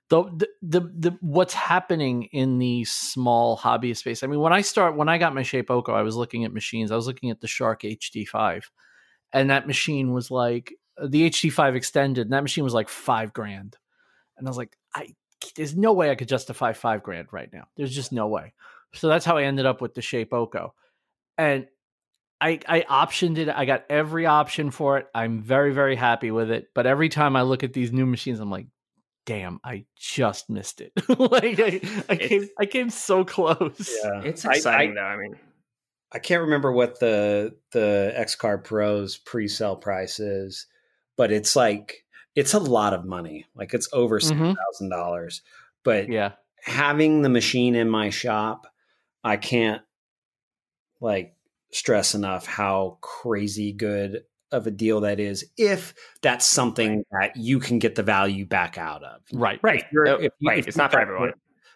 the, the the the what's happening in the small hobbyist space. I mean, when I start when I got my Shapeoko, I was looking at machines. I was looking at the Shark HD5, and that machine was like the HD5 extended, and that machine was like five grand, and I was like, I there's no way I could justify five grand right now. There's just no way. So that's how I ended up with the Shapeoko. And I I optioned it. I got every option for it. I'm very, very happy with it. But every time I look at these new machines, I'm like, damn, I just missed it. (laughs) like I, I came I came so close. yeah. It's I- exciting I, though. I mean, I can't remember what the, the X Carve Pro's pre sale price is, but it's like, it's a lot of money. Like it's over Mhm. 6,000. dollars But Yeah. having the machine in my shop, I can't like stress enough how crazy good of a deal that is if that's something that you can get the value back out of. Right. right. Uh, if right. if It's not for everyone.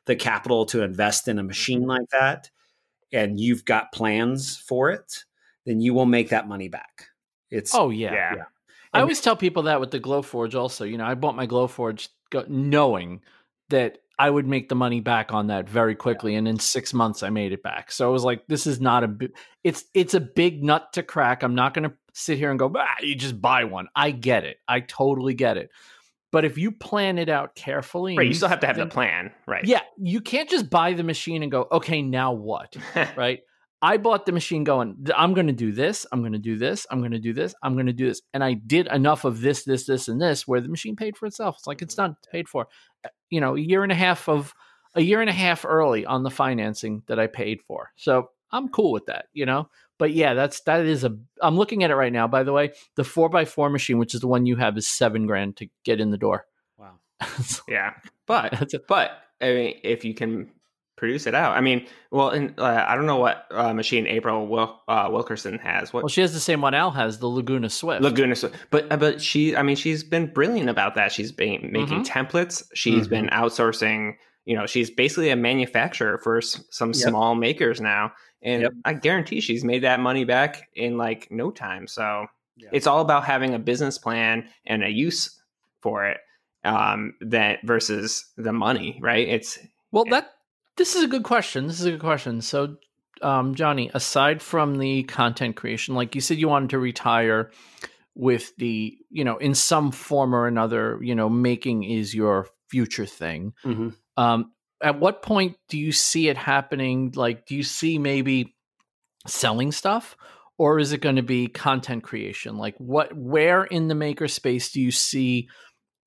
The capital to invest in a machine like that, and you've got plans for it, then you will make that money back. It's Oh yeah. Yeah. yeah. I always tell people that with the Glowforge also. You know, I bought my Glowforge go- knowing that I would make the money back on that very quickly, and in six months I made it back. So I was like, "This is not a it's it's a big nut to crack." I'm not going to sit here and go, "Ah, you just buy one." I get it. I totally get it. But if you plan it out carefully, Right. You still have to have the plan. Right. Yeah, you can't just buy the machine and go, "Okay, now what?" (laughs) right? I bought the machine going, I'm going to do this, I'm going to do this, I'm going to do this, I'm going to do this. And I did enough of this, this, this, and this where the machine paid for itself. It's like, it's done, it's paid for. Uh, You know, a year and a half of, a year and a half early on the financing that I paid for. So I'm cool with that, you know? But yeah, that's, that is a, I'm looking at it right now, by the way. The 4x4 machine, which is the one you have, is seven grand to get in the door. wow. (laughs) Yeah. (laughs) But that's a, But I mean, if you can produce it out, I mean, well, and uh, I don't know what uh, machine April Wil- uh, Wilkerson has. What well, she has the same one Al has, the Laguna Swift. Laguna, Swi- but uh, but she, I mean, she's been brilliant about that. She's been making templates. She's been outsourcing. You know, she's basically a manufacturer for s- some Yep. small makers now, and Yep. I guarantee she's made that money back in like no time. So Yeah. it's all about having a business plan and a use for it um that versus the money right it's Well, that this is a good question. This is a good question. So, um, Johnny, aside from the content creation, like you said, you wanted to retire with the, you know, in some form or another, you know, making is your future thing. Mhm. Um, at what point do you see it happening? Like, do you see maybe selling stuff? Or is it going to be content creation? Like, what, where in the maker space do you see,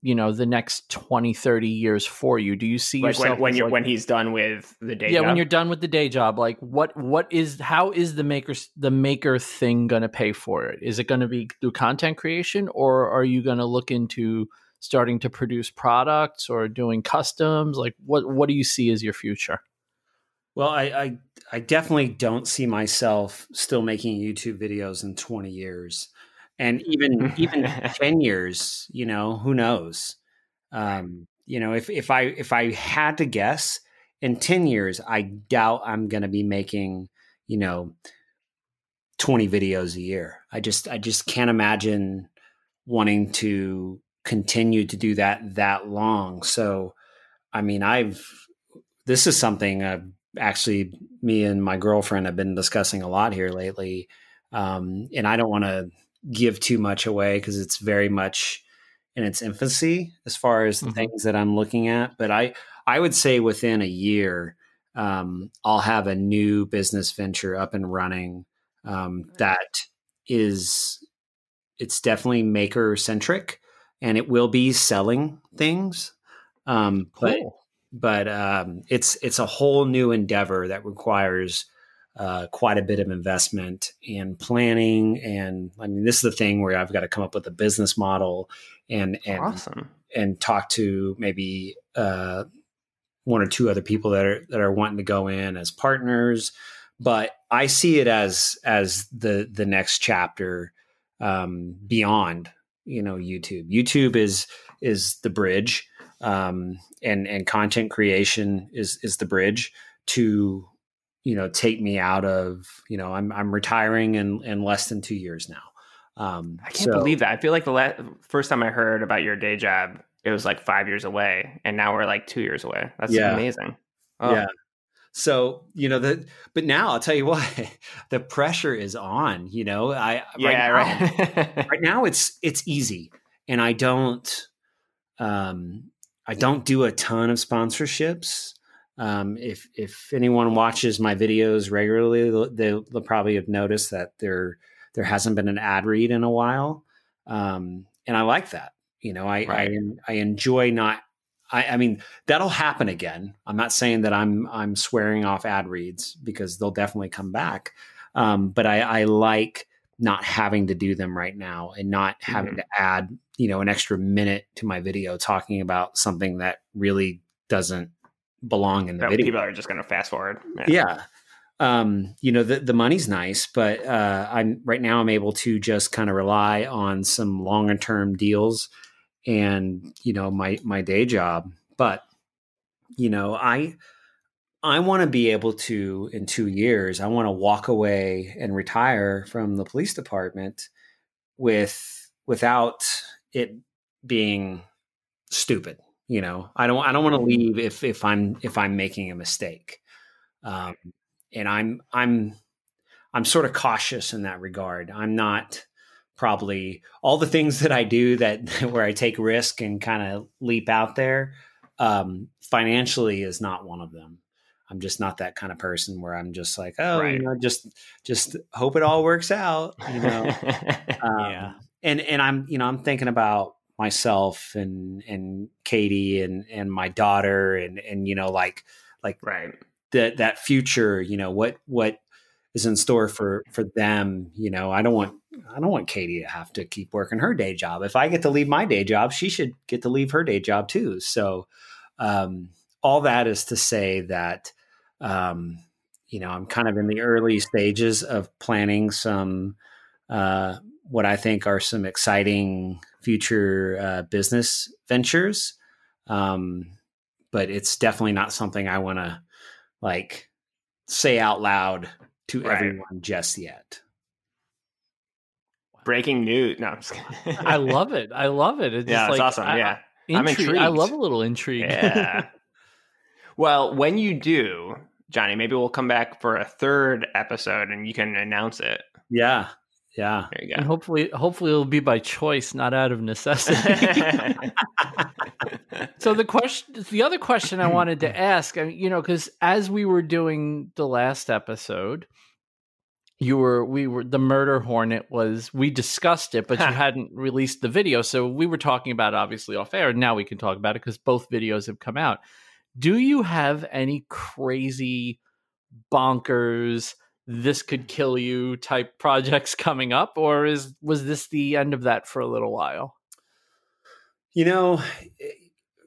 you know, the next 20, 30 years for you? Do you see like when, yourself when as, you're like, when he's done with the day yeah job. when you're done with the day job like what what is how is the maker the maker thing going to pay for it is it going to be through content creation or are you going to look into starting to produce products or doing customs like what what do you see as your future Well, I, I I definitely don't see myself still making YouTube videos in 20 years. And even even (laughs) 10 years, you know, who knows? Um, you know, if if I if I had to guess, in 10 years, I doubt I'm going to be making, you know, 20 videos a year. I just I just can't imagine wanting to continue to do that that long. So, I mean, I've this is something I've actually me and my girlfriend have been discussing a lot here lately. Um, and I don't want to give too much away because it's very much in its infancy as far as the mm-hmm. things that I'm looking at. But I I would say within a year, um, I'll have a new business venture up and running um, that is it's definitely maker centric and it will be selling things. Um, cool. But but um, it's it's a whole new endeavor that requires uh, quite a bit of investment and planning. And I mean, this is the thing where I've got to come up with a business model and and awesome. and talk to maybe uh, one or two other people that are that are wanting to go in as partners. But I see it as as the the next chapter um, beyond you know YouTube. YouTube is is the bridge, um, and and content creation is is the bridge to you know take me out of you know I'm I'm retiring in in less than two years now. Um, I can't so, believe that. I feel like the last, first time I heard about your day job, it was like five years away, and now we're like two years away. That's yeah. amazing. Oh. Yeah. So you know the, but now I'll tell you (laughs) what, the pressure is on. You know, I yeah right now, right. (laughs) right now it's it's easy, and I don't, um, I don't do a ton of sponsorships. Um, if if anyone watches my videos regularly, they'll, they'll, probably have noticed that there there hasn't been an ad read in a while, um, and I like that. You know, I, right. I, I enjoy not. I, I mean, that'll happen again. I'm not saying that I'm I'm swearing off ad reads because they'll definitely come back. Um, but I, I like not having to do them right now and not having mm-hmm. to add you know an extra minute to my video talking about something that really doesn't belong in the video. People are just going to fast forward. Yeah. yeah. Um, you know, the, the money's nice, but uh, I'm right now I'm able to just kind of rely on some longer term deals and you know my my day job but you know i i want to be able to in 2 years i want to walk away and retire from the police department with without it being stupid you know? I don't i don't want to leave if if i'm if i'm making a mistake um and i'm i'm i'm sort of cautious in that regard. I'm not probably all the things that I do that (laughs) where I take risk and kind of leap out there. Um, financially is not one of them. I'm just not that kind of person where I'm just like, oh, right. you know, just just hope it all works out, you know. (laughs) um, yeah. And and I'm you know I'm thinking about myself and and Katie and and my daughter and and you know like like right that that future you know what what is in store for for them you know i don't want i don't want katie to have to keep working her day job. If i get to leave my day job she should get to leave her day job too. So um, all that is to say that um, you know i'm kind of in the early stages of planning some uh, what i think are some exciting future uh, business ventures. Um, but it's definitely not something i want to like say out loud to right. everyone just yet. Breaking news. No, (laughs) i love it. I love it. It's yeah, it's like, awesome. I, yeah. I, I'm intrigued. I love a little intrigue. Yeah. (laughs) well, when you do, Johnny, maybe we'll come back for a third episode and you can announce it. Yeah. Yeah. There you go. And hopefully hopefully it'll be by choice, not out of necessity. (laughs) so the question the other question I wanted to ask, I mean, you know, cuz as we were doing the last episode, you were we were the murder hornet was we discussed it but you (laughs) hadn't released the video so we were talking about it obviously off air and now we can talk about it because both videos have come out do you have any crazy bonkers this could kill you type (laughs) projects coming up or is was this the end of that for a little while you know eh,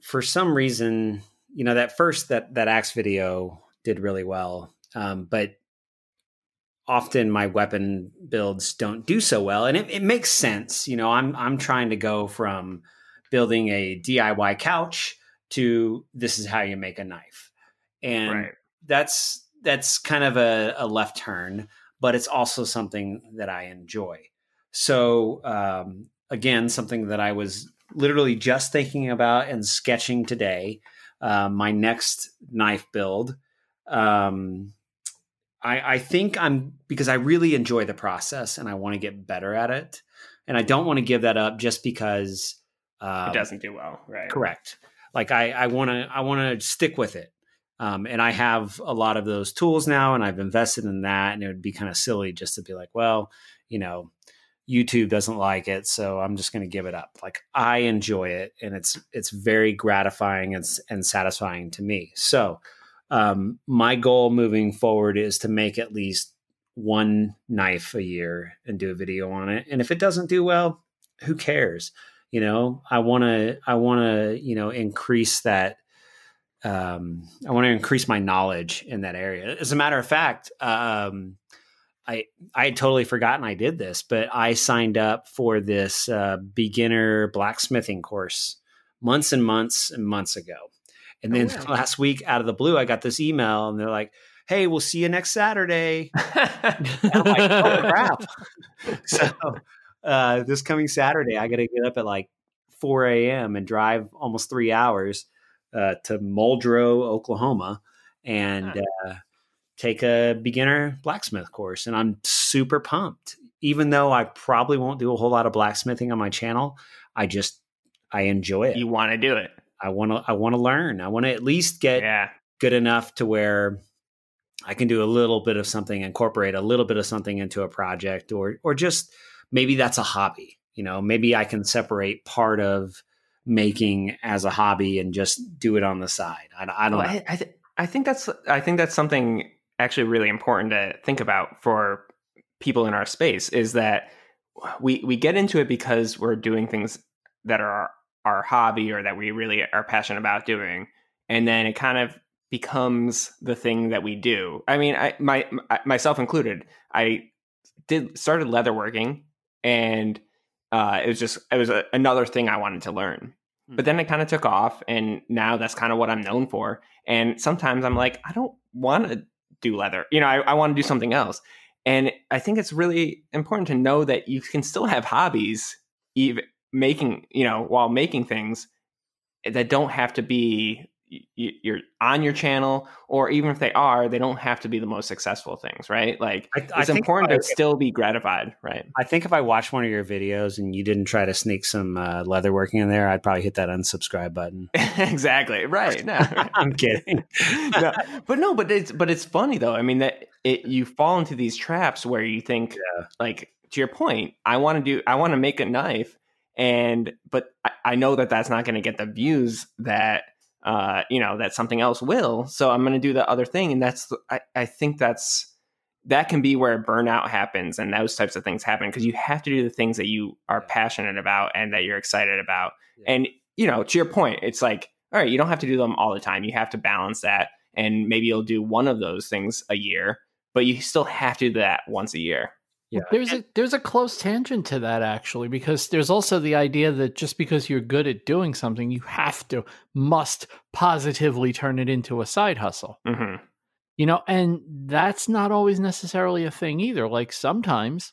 for some reason you know that first that that axe video did really well um, but often my weapon builds don't do so well, and it, it makes sense. You know, I'm I'm trying to go from building a DIY couch to this is how you make a knife, and Right. that's that's kind of a, a left turn, but it's also something that I enjoy. So um, again, something that I was literally just thinking about and sketching today. Uh, my next knife build. Um, I, I think I'm because I really enjoy the process and I want to get better at it, and I don't want to give that up just because um, it doesn't do well, right? Correct. Like I, I want to, I want to stick with it. Um, and I have a lot of those tools now, and I've invested in that. And it would be kind of silly just to be like, well, you know, YouTube doesn't like it, so I'm just going to give it up. Like I enjoy it, and it's it's very gratifying and, and satisfying to me. So um, my goal moving forward is to make at least one knife a year and do a video on it. And if it doesn't do well, who cares? You know, I want to I want to you know increase that. Um, I want to increase my knowledge in that area. As a matter of fact, um, I I had totally forgotten I did this, but I signed up for this uh, beginner blacksmithing course months and months and months ago. And Oh, then wow. (laughs) last week, out of the blue, I got this email, and they're like, "Hey, we'll see you next Saturday." I'm like, "Oh, (laughs) crap!" (laughs) so uh, this coming Saturday, I got to get up at like 4 a.m. and drive almost three hours uh, to Muldrow, Oklahoma, and uh, take a beginner blacksmith course. And I'm super pumped. Even though I probably won't do a whole lot of blacksmithing on my channel, I just I enjoy it. you want to do it. I want to I want to learn. I want to at least get Yeah. good enough to where I can do a little bit of something, incorporate a little bit of something into a project, or or just maybe that's a hobby. You know, maybe I can separate part of making as a hobby and just do it on the side. I, I don't Well, know. I, I, th- I think that's I think that's something actually really important to think about for people in our space is that we we get into it because we're doing things that are our, our hobby or that we really are passionate about doing, and then it kind of becomes the thing that we do. I mean, I my, my myself included. I did started leatherworking, and uh, it was just it was a, another thing I wanted to learn. But then it kind of took off, and now that's kind of what I'm known for. And sometimes I'm like, I don't want to do leather. You know, I, I want to do something else. And I think it's really important to know that you can still have hobbies, even making, you know, while making things that don't have to be you're on your channel, or even if they are, they don't have to be the most successful things, right? Like I, I it's important I, to still be gratified, right? I think if I watched one of your videos and you didn't try to sneak some uh, leatherworking in there, I'd probably hit that unsubscribe button. (laughs) exactly, right? No, (laughs) I'm kidding. (laughs) no, but no, but it's but it's funny though. I mean that it you fall into these traps where you think Yeah. like to your point, I want to do I want to make a knife and but I, I know that that's not going to get the views that uh you know that something else will. So I'm going to do the other thing and that's I I think that's that can be where burnout happens and those types of things happen because you have to do the things that you are passionate about and that you're excited about. Yeah. And you know, to your point, it's like all right, you don't have to do them all the time. You have to balance that and maybe you'll do one of those things a year, but you still have to do that once a year. Yeah. There's a there's a close tangent to that actually because there's also the idea that just because you're good at doing something, you have to must positively turn it into a side hustle. hmm You know, and that's not always necessarily a thing either. Like sometimes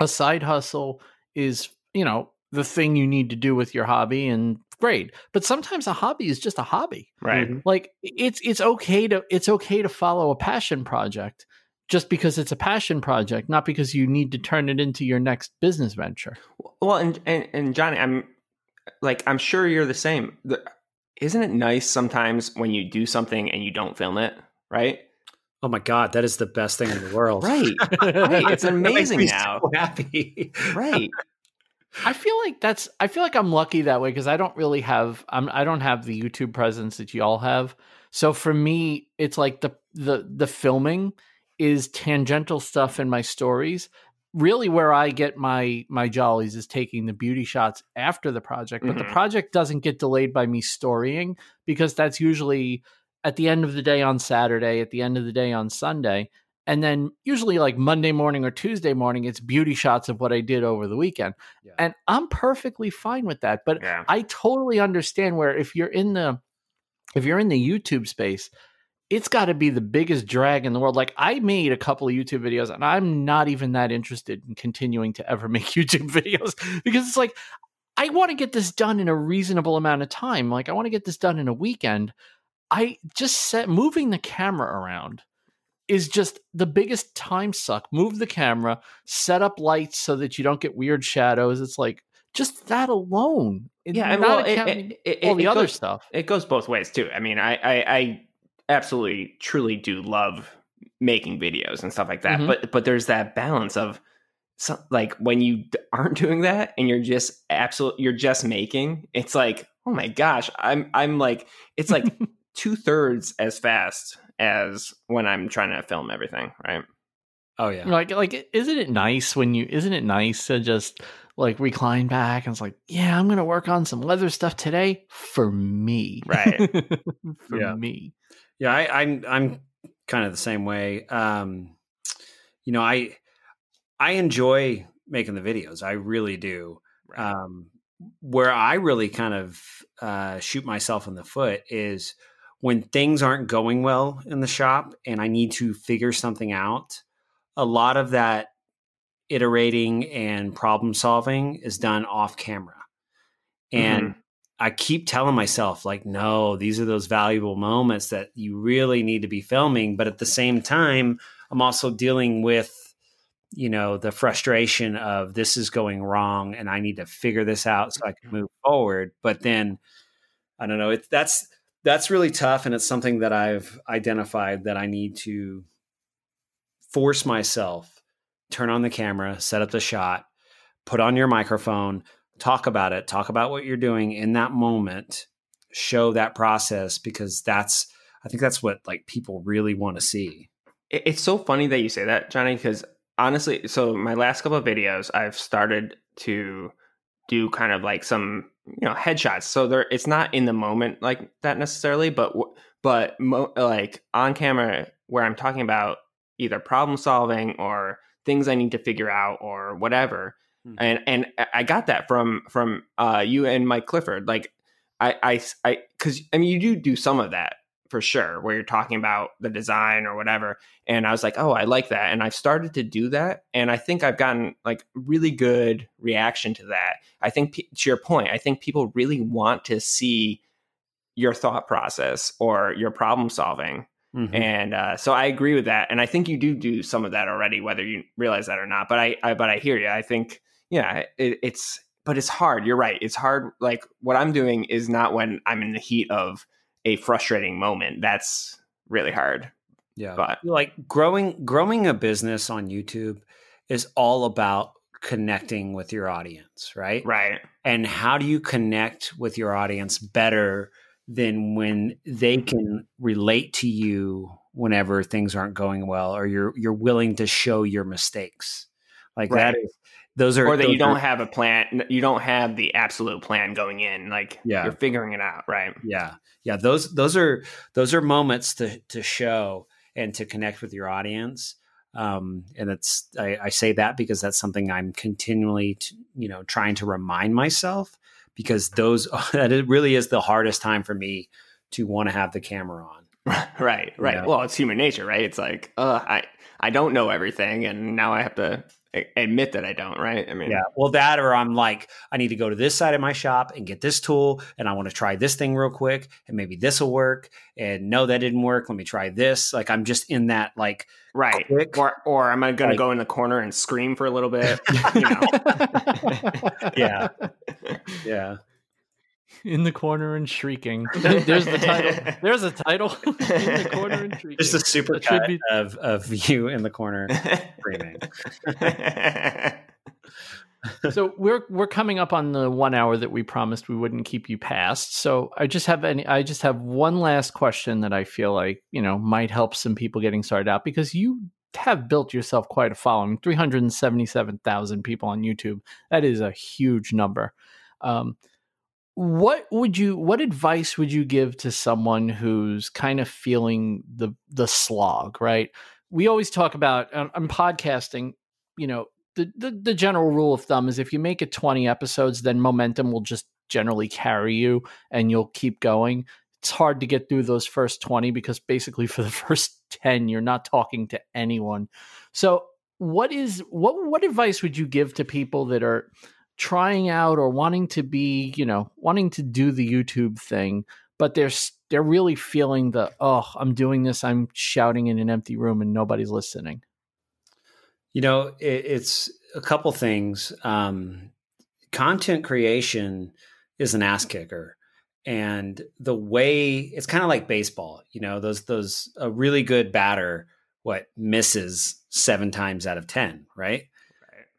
a side hustle is, you know, the thing you need to do with your hobby and great. But sometimes a hobby is just a hobby. Right. Mhm. Like it's it's okay to it's okay to follow a passion project just because it's a passion project, not because you need to turn it into your next business venture. Well, and, and and Johnny, I'm like I'm sure you're the same. The, isn't it nice sometimes when you do something and you don't film it, right? Oh my god, that is the best thing in the world. Right. (laughs) right. It's That makes amazing me now. So happy. (laughs) Right. I feel like that's I feel like I'm lucky that way because I don't really have I'm I don't have the YouTube presence that you all have. So for me, it's like the the the filming is tangential stuff in my stories. Really where I get my my jollies is taking the beauty shots after the project, but the Mhm. project doesn't get delayed by me storying because that's usually at the end of the day on Saturday, at the end of the day on Sunday. And then usually like Monday morning or Tuesday morning, it's beauty shots of what I did over the weekend. Yeah. And I'm perfectly fine with that. But Yeah. I totally understand where if you're in the if you're in the YouTube space, it's got to be the biggest drag in the world. Like I made a couple of YouTube videos and I'm not even that interested in continuing to ever (laughs) make YouTube videos because it's like I want to get this done in a reasonable amount of time. Like I want to get this done in a weekend. I just set moving the camera around is just the biggest time suck. Move the camera, set up lights so that you don't get weird shadows. It's like just that alone. Yeah, and well, it, it, it, all the other stuff. It goes both ways too. I mean, I, I, I absolutely, truly do love making videos and stuff like that. Mhm. But, but there's that balance of, so, like when you aren't doing that and you're just absolutely, you're just making. It's like, oh my gosh, I'm, I'm like, it's like (laughs) two thirds as fast as when I'm trying to film everything. Right. Oh yeah. like like isn't it nice when you isn't it nice to just like recline back and it's like yeah i'm gonna work on some leather stuff today for me Right. (laughs) for Yeah. me Yeah, I, I'm I'm kind of the same way. Um, you know, I I enjoy making the videos. I really do. Right. Um, where I really kind of uh, shoot myself in the foot is when things aren't going well in the shop and I need to figure something out. A lot of that iterating and problem solving is done off camera. And I keep telling myself, like, no, these are those valuable moments that you really need to be filming. But at the same time, I'm also dealing with, you know, the frustration of this is going wrong and I need to figure this out so I can mm-hmm. move forward. But then I don't know, it's that's that's really tough. And it's something that I've identified that I need to force myself, turn on the camera, set up the shot, put on your microphone, talk about it, talk about what you're doing in that moment, show that process because that's I think that's what like people really want to see. It's so funny that you say that, Johnny, because honestly, so my last couple of videos, I've started to do kind of like some, you know, headshots. So there, it's not in the moment like that necessarily, but but mo- like on camera where I'm talking about either problem solving or things I need to figure out or whatever. Mhm. And and I got that from from uh, you and Mike Clifford. Like I I I because I mean you do do some of that for sure, where you're talking about the design or whatever. And I was like, oh, I like that. And I've started to do that. And I think I've gotten like really good reaction to that. I think, to your point, I think people really want to see your thought process or your problem solving. Mhm. And uh, so I agree with that. And I think you do do some of that already, whether you realize that or not. But I, I but I hear you. I think, yeah, it, it's, but it's hard. You're right. It's hard. Like what I'm doing is not when I'm in the heat of a frustrating moment. That's really hard. Yeah. But like growing growing a business on YouTube is all about connecting with your audience, right? right, And how do you connect with your audience better than when they can relate to you whenever things aren't going well or you're you're willing to show your mistakes. Like Right. that is those are or that you don't are- have a plan. You don't have the absolute plan going in. Like Yeah. you're figuring it out. Right. Yeah. Yeah. Those those are those are moments to to show and to connect with your audience. Um, and it's I, I say that because that's something I'm continually t you know trying to remind myself because those (laughs) that it really is the hardest time for me to want to have the camera on. (laughs) right. Right. Well, it's human nature, right? It's like, uh, I I don't know everything, and now I have to admit that I don't. Right. I mean, Yeah. Well, that or I'm like, I need to go to this side of my shop and get this tool, and I want to try this thing real quick, and maybe this will work. And no, that didn't work. Let me try this. Like I'm just in that like right. quick. Or or am I Like- to go in the corner and scream for a little bit? (laughs) (laughs) Yeah. (laughs) yeah. In the corner and shrieking. (laughs) There's the title. There's a title. (laughs) in the corner and shrieking. Just a super That should cut of of you in the corner screaming. (laughs) so we're we're coming up on the one hour that we promised we wouldn't keep you past. So I just have any I just have one last question that I feel like, you know, might help some people getting started out because you have built yourself quite a following. 377,000 people on YouTube. That is a huge number. Um what would you what advice would you give to someone who's kind of feeling the the slog right? We always talk about I'm podcasting you know the, the the general rule of thumb is if you make it 20 episodes then momentum will just generally carry you and you'll keep going. It's hard to get through those first 20 because basically for the (laughs) first 10 you're not talking to anyone. So what is what what advice would you give to people that are trying out or wanting to be, you know, wanting to do the YouTube thing, but they're they're really feeling the oh, I'm doing this, I'm shouting in an empty room and nobody's listening. You know, it, it's a couple things. Um, content creation is an ass kicker, and the way it's kind of like baseball. You know, those those a really good batter what misses seven times out of ten, right?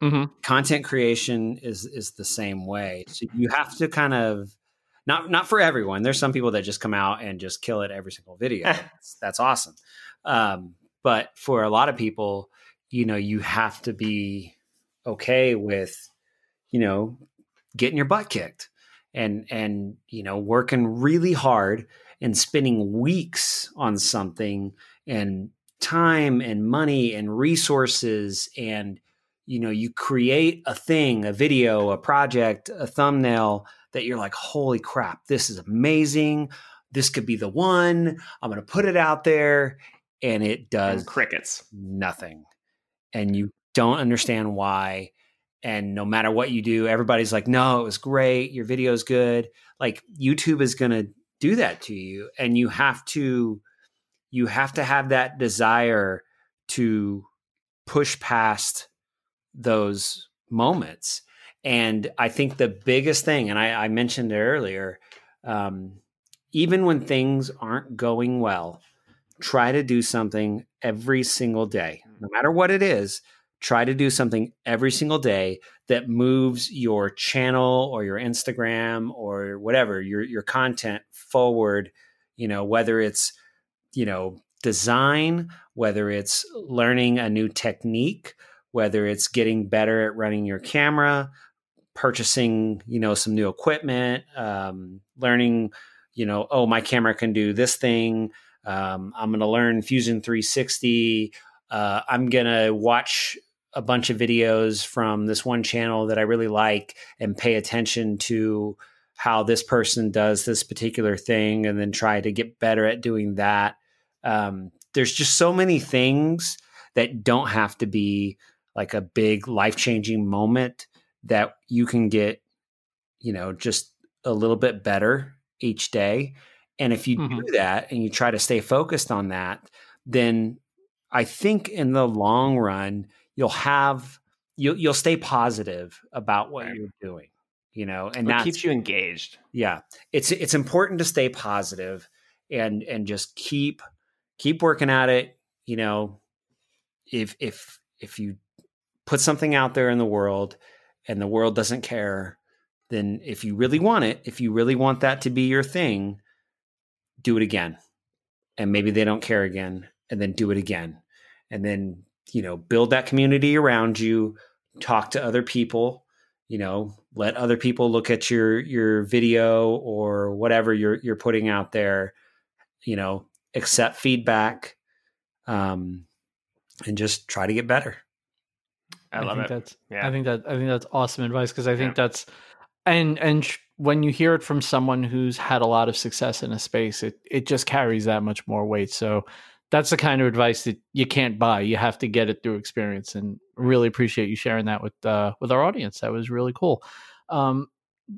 Mm-hmm. Content creation is is the same way. So you have to kind of not not for everyone. There's some people that just come out and just kill it every single video. (laughs) that's, that's awesome. Um, but for a lot of people, you know, you have to be okay with, you know, getting your butt kicked and and you know working really hard and spending weeks on something and time and money and resources and you know you create a thing a video a project a thumbnail that you're like holy crap this is amazing. This could be the one. I'm going to put it out there. And it does and crickets. nothing. And you don't understand why. And no matter what you do everybody's like no it was great. Your video's good. Like youtube is going to do that to you. And you have to you have to have that desire to push past those moments. And I think the biggest thing, and I, I mentioned it earlier, um, even when things aren't going well, try to do something every single day, no matter what it is. Try to do something every single day that moves your channel or your Instagram or whatever your your content forward. You know, whether it's you know design, whether it's learning a new technique, whether it's getting better at running your camera, purchasing, you know, some new equipment, um, learning, you know, oh, my camera can do this thing. Um, I'm going to learn Fusion 360. Uh, I'm going to watch a bunch of videos from this one channel that I really like and pay attention to how this person does this particular thing and then try to get better at doing that. Um, there's just so many things that don't have to be like a big life changing moment that you can get, you know, just a little bit better each day. And if you mm-hmm. do that and you try to stay focused on that, then I think in the long run, you'll have, you'll, you'll stay positive about what right. you're doing, you know, and that keeps you engaged. Yeah. It's, it's important to stay positive and, and just keep, keep working at it. You know, if, if, if you put something out there in the world and the world doesn't care, then if you really want it, if you really want that to be your thing, do it again. And maybe they don't care again, and then do it again. And then, you know, build that community around you, talk to other people, you know, let other people look at your your video or whatever you're you're putting out there, you know, accept feedback um and just try to get better. I, I love think it. That's, yeah. I think that I think that's awesome advice because I think yeah. that's and and sh- when you hear it from someone who's had a lot of success in a space, it it just carries that much more weight. So that's the kind of advice that you can't buy. You have to get it through experience. And really appreciate you sharing that with uh, with our audience. That was really cool. Um,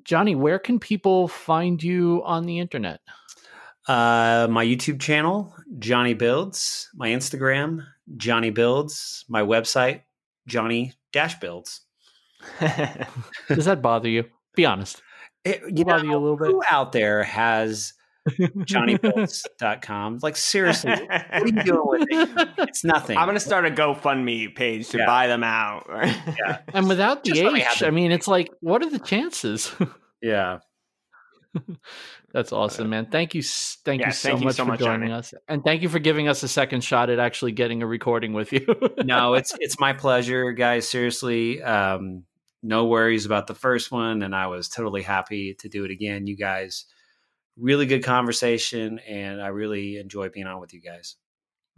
Johnny, where can people find you on the internet? Uh, my YouTube channel, Johnny Builds. My Instagram, Johnny Builds. My website, Johnny Dash Builds. (laughs) Does that bother you? Be honest. It, you bother know, you a little bit. Who out there has johnnybuilds.com? (laughs) Like seriously, what are you doing with it? It's nothing. I'm gonna start a GoFundMe page to yeah. buy them out. (laughs) yeah. And without the Just H, I mean, it's like, what are the chances? yeah. That's awesome, man. Thank you, thank yeah, you so thank much you so for much, joining us, and thank you for giving us a second shot at actually getting a recording with you. no, it's (laughs) it's my pleasure, guys. Seriously, um, no worries about the first one, and I was totally happy to do it again. You guys, really good conversation, and I really enjoy being on with you guys.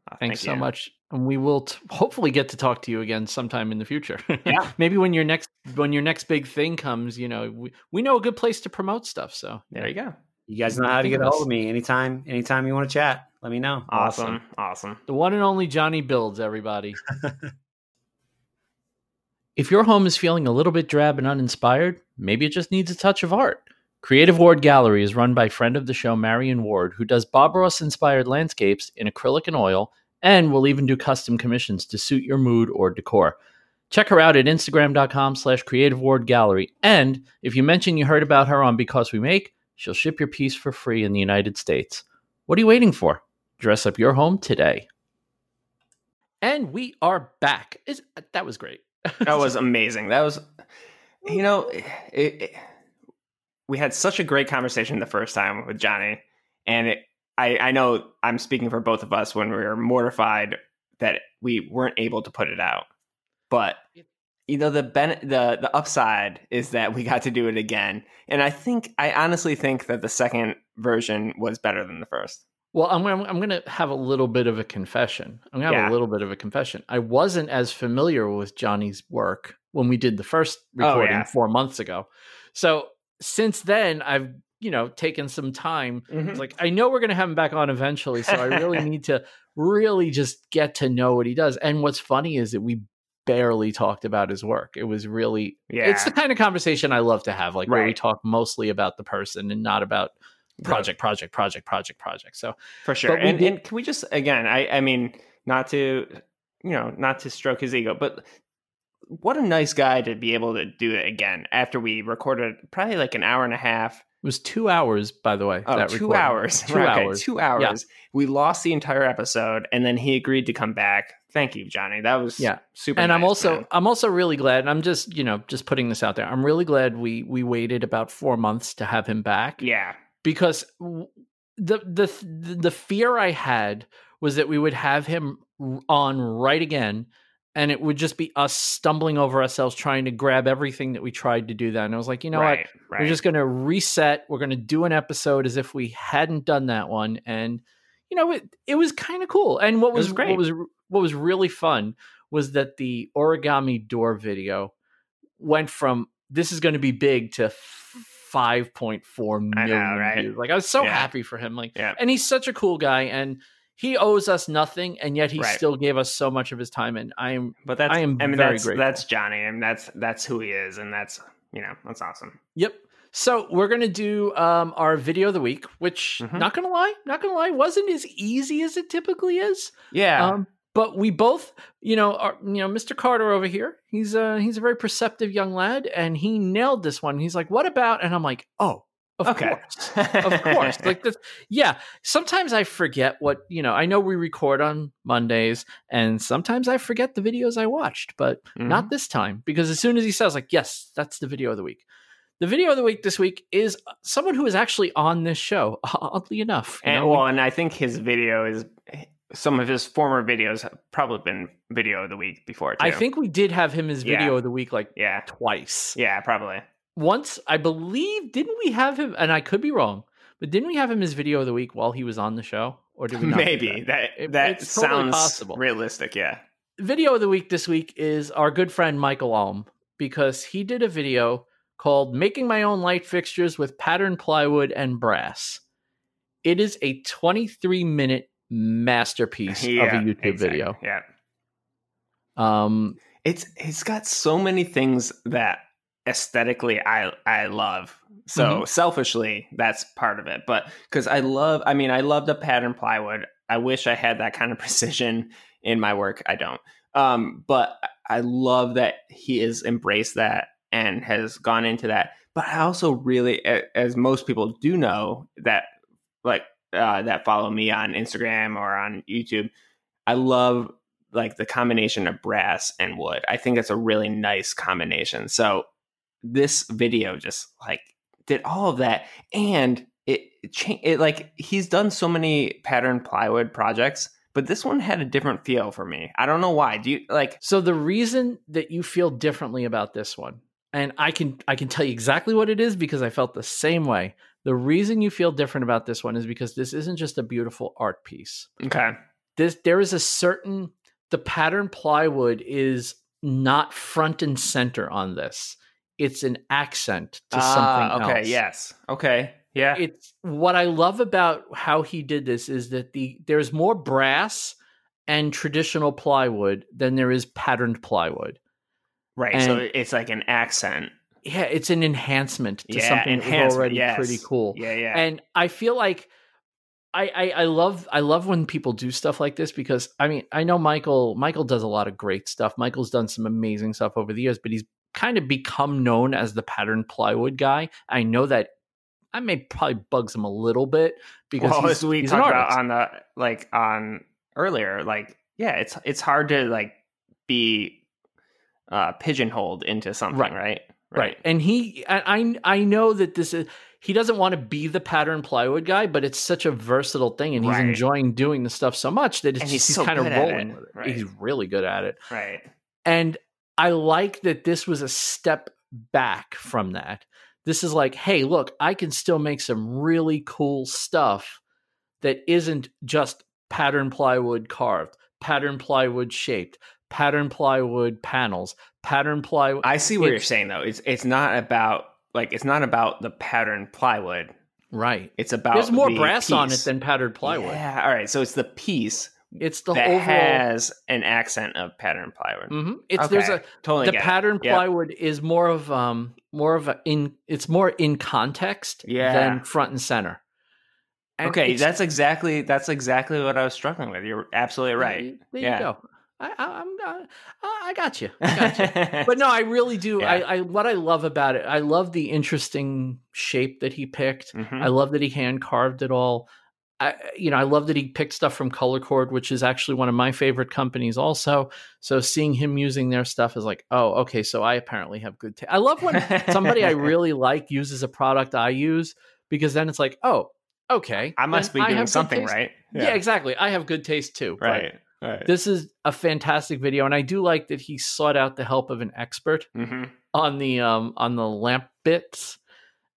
Uh, Thanks thank so much, and we will t- hopefully get to talk to you again sometime in the future. Yeah, (laughs) maybe when your next when your next big thing comes, you know, we, we know a good place to promote stuff. So there you go. You guys know how to get a hold of me anytime. Anytime you want to chat, let me know. Awesome, awesome. The one and only Johnny builds everybody. (laughs) if your home is feeling a little bit drab and uninspired, maybe it just needs a touch of art. Creative Ward Gallery is run by friend of the show Marion Ward, who does Bob Ross inspired landscapes in acrylic and oil, and will even do custom commissions to suit your mood or decor. Check her out at Instagram.com slash Creative Ward Gallery. And if you mention you heard about her on Because We Make, she'll ship your piece for free in the United States. What are you waiting for? Dress up your home today. And we are back. Is uh, that was great. (laughs) that was amazing. That was, you know, it, it, we had such a great conversation the first time with Johnny, and it, I, I know I'm speaking for both of us when we were mortified that we weren't able to put it out, but you know the ben- the the upside is that we got to do it again, and I think I honestly think that the second version was better than the first. Well, I'm, I'm, I'm going to have a little bit of a confession. I'm going to have yeah. a little bit of a confession. I wasn't as familiar with Johnny's work when we did the first recording oh, yeah. four months ago. So since then, I've you know taken some time. Mm-hmm. Like I know we're going to have him back on eventually, so I really (laughs) need to really just get to know what he does. And what's funny is that we barely talked about his work. It was really yeah. It's the kind of conversation I love to have, like right. where we talk mostly about the person and not about project, project, project, project, project. So for sure. And, did... and can we just again? I I mean, not to you know, not to stroke his ego, but what a nice guy to be able to do it again after we recorded probably like an hour and a half. It was two hours, by the way. Oh, two recording. hours. (laughs) Two right, hours. Okay, two hours. Yeah. We lost the entire episode, and then he agreed to come back. Thank you, Johnny. That was yeah super. And nice, I'm also man. I'm also really glad. And I'm just you know just putting this out there. I'm really glad we we waited about four months to have him back. Yeah, because the the the fear I had was that we would have him on right again and it would just be us stumbling over ourselves trying to grab everything that we tried to do then. And I was like, you know right, what? Right. We're just going to reset. We're going to do an episode as if we hadn't done that one. And you know, it it was kind of cool. And what was, was great. what was what was really fun was that the origami door video went from this is going to be big to 5.4 million know, right? views. Like I was so yeah. happy for him. Like, yeah. and he's such a cool guy, and he owes us nothing, and yet he right. still gave us so much of his time. And I am, but that's, I am I mean, very that's, grateful. That's Johnny, and that's that's who he is, and that's you know that's awesome. Yep. So we're gonna do um, our video of the week, which mm-hmm. not gonna lie, not gonna lie, wasn't as easy as it typically is. Yeah. Um, but we both, you know, are, you know, Mr. Carter over here, he's a he's a very perceptive young lad, and he nailed this one. He's like, "What about?" And I'm like, "Oh, of okay. course, (laughs) of course." like (laughs) this, yeah. Sometimes I forget what you know. I know we record on Mondays, and sometimes I forget the videos I watched, but mm-hmm. not this time because as soon as he says, "Like, yes, that's the video of the week." The video of the week this week is someone who is actually on this show, (laughs) oddly enough. And know? well, and I think his video is some of his former videos have probably been video of the week before too. I think we did have him as video yeah. of the week like yeah. twice. Yeah, probably. Once I believe didn't we have him and I could be wrong, but didn't we have him as video of the week while he was on the show? Or did we Maybe. That that, that sounds possible. realistic, yeah. Video of the week this week is our good friend Michael Alm because he did a video called Making My Own Light Fixtures with Pattern Plywood and Brass. It is a 23 minute masterpiece yeah, of a YouTube exactly. video. Yeah. Um it's it's got so many things that aesthetically I I love. So mm-hmm. selfishly, that's part of it. But because I love, I mean, I love the pattern plywood. I wish I had that kind of (laughs) precision in my work. I don't. Um, but I love that he has embraced that and has gone into that. But I also really, as most people do know, that like uh, that follow me on Instagram or on YouTube, I love like the combination of brass and wood. I think it's a really nice combination. So this video just like did all of that and it, it, it like he's done so many pattern plywood projects but this one had a different feel for me. I don't know why. Do you like So the reason that you feel differently about this one and I can I can tell you exactly what it is because I felt the same way. The reason you feel different about this one is because this isn't just a beautiful art piece. Okay. This there is a certain the pattern plywood is not front and center on this. It's an accent to Ah, something okay. else. Okay, yes. Okay. Yeah. It's what I love about how he did this is that the there's more brass and traditional plywood than there is patterned plywood. right. so it's like an accent. Yeah, it's an enhancement to Yeah, something that was enhancement, already yes. pretty cool. Yeah. Yeah. And I feel like I, I I love I love when people do stuff like this because I mean I know Michael Michael does a lot of great stuff. Michael's done some amazing stuff over the years, but he's kind of become known as the pattern plywood guy. I know that I may probably bugs him a little bit because well, he's, we he's an talked about on the like on earlier, like yeah, it's it's hard to like be uh pigeonholed into something, Right. right? right. And he I I know that this is he doesn't want to be the pattern plywood guy, but it's such a versatile thing, and he's Right. enjoying doing the stuff so much that And he's he's, so kind of rolling it. with it. Right. He's really good at it. Right. And I like that this was a step back from that. This is like, hey, look, I can still make some really cool stuff that isn't just pattern plywood carved, pattern plywood shaped, pattern plywood panels, pattern plywood. I see what you're saying though. It's it's not about like it's not about the pattern plywood. right. It's about There's more brass on it than patterned plywood. Yeah. All right. So it's the piece It's the that overall. has an accent of pattern plywood. Mm-hmm. It's there's a totally the pattern Yep. plywood is more of um more of a in it's more in context Yeah. than front and center. And okay, that's exactly that's exactly what I was struggling with. You're absolutely right. There Yeah. you go. I, I'm I, I got you. I got you. (laughs) but no, I really do. Yeah. I, I what I love about it, I love the interesting shape that he picked. Mhm. I love that he hand carved it all. I, you know, I love that he picked stuff from Color Cord, which is actually one of my favorite companies. Also, so seeing him using their stuff is like, oh, okay. So I apparently have good. taste. I love when somebody I (laughs) really like uses a product I use because then it's like, oh, okay, I must be doing something right. Yeah. exactly. I have good taste too. Right. Right. This is a fantastic video, and I do like that he sought out the help of an expert hmm on the um on the lamp bits,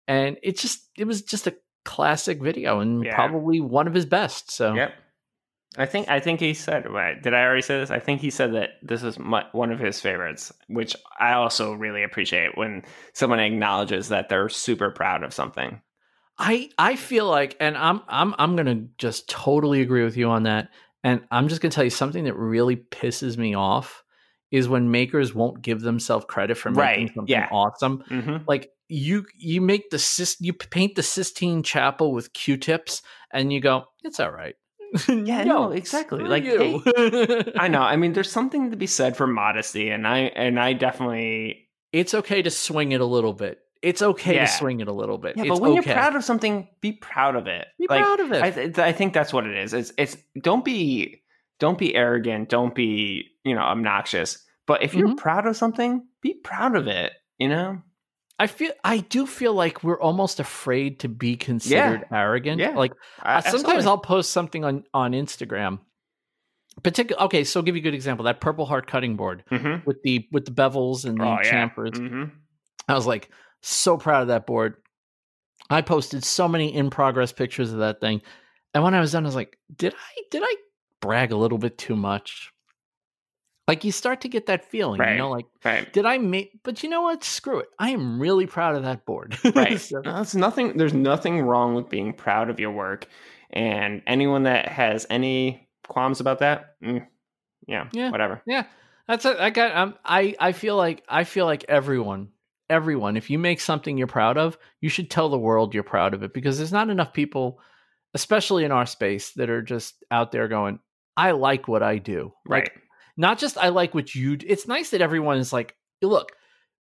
and it just it was just a classic video and Yeah. probably one of his best. So Yep. I think I think he said. wait, Did I already say this? I think he said that this is my, one of his favorites, which I also really appreciate when someone acknowledges that they're super proud of something. I I feel like, and I'm I'm I'm gonna just totally agree with you on that. And I'm just gonna tell you something that really pisses me off is when makers won't give themselves credit for making Right, something yeah. awesome. hmm Like you you make the you paint the Sistine Chapel with Q-tips, and you go, it's all right. (laughs) Yeah, no, exactly. Like, you. (laughs) I know. I mean, there's something to be said for modesty, and I and I definitely it's okay to swing it a little bit. It's okay Yeah. to swing it a little bit. yeah. it's but when okay. you're proud of something, be proud of it. be like, proud of it. I, th- I think that's what it is. It's it's don't be don't be arrogant. Don't be you know obnoxious. But if you're Mhm. proud of something, be proud of it. You know. I feel I do feel like we're almost afraid to be considered arrogant. Yeah. Like I- sometimes I'll post something on on Instagram. Particular okay, so I'll give you a good example. That purple heart cutting board Mhm. with the with the bevels and the Oh, yeah. chamfers. Mhm. I was like so proud of that board. I posted so many in progress pictures of that thing. And when I was done, I was like, did I did I brag a little bit too much? Like you start to get that feeling, Right. you know, like Right. did I make but you know what? Screw it. I am really proud of that board. (laughs) Right. So- No, it's nothing. There's nothing wrong with being proud of your work, and anyone that has any qualms about that, mm, yeah, Yeah. whatever. Yeah, that's it. I got. Um, I I feel like I feel like everyone, everyone. If you make something you're proud of, you should tell the world you're proud of it because there's not enough people, especially in our space, that are just out there going, "I like what I do." Like, Right. Not just I like what you. It's nice that everyone is like, look.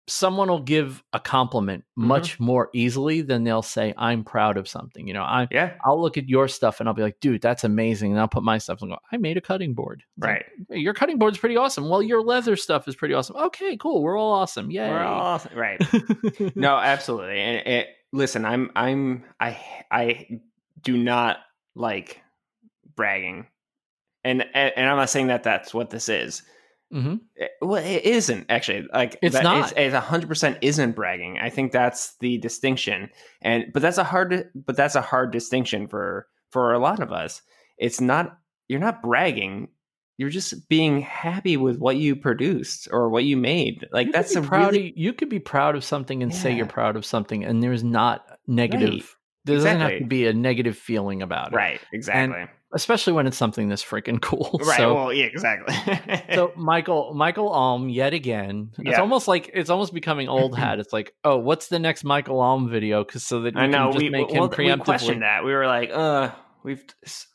Someone will give a compliment Mm-hmm. much more easily than they'll say, "I'm proud of something." You know, I Yeah. I'll look at your stuff and I'll be like, "Dude, that's amazing," and I'll put my stuff and go, "I made a cutting board." It's like, Right. "Hey, your cutting board's pretty awesome. Well, your leather stuff is pretty awesome. Okay, cool. We're all awesome. Yay. We're all right. (laughs) no, absolutely. And it, listen, I'm I'm I I do not like bragging, and, and and I'm not saying that that's what this is. hmm Eh, Well, it isn't actually like It's not. It's hundred percent isn't bragging. I think that's the distinction, and but that's a hard but that's a hard distinction for for a lot of us. It's not you're not bragging. You're just being happy with what you produced or what you made. Like you that's a proud really of, you could be proud of something and say you're proud of something and there's not negative Right. there doesn't have to be a negative feeling about it right. Exactly. Especially when it's something that's freaking (laughs) cool right. so well, yeah. Exactly. so (laughs) michael michael alm yet again it's Yeah. almost like it's almost becoming old (clears throat) hat it's like oh what's the next michael alm video because so that you I know can just we make him well, we preemptively questioned that. We were like, uh, we've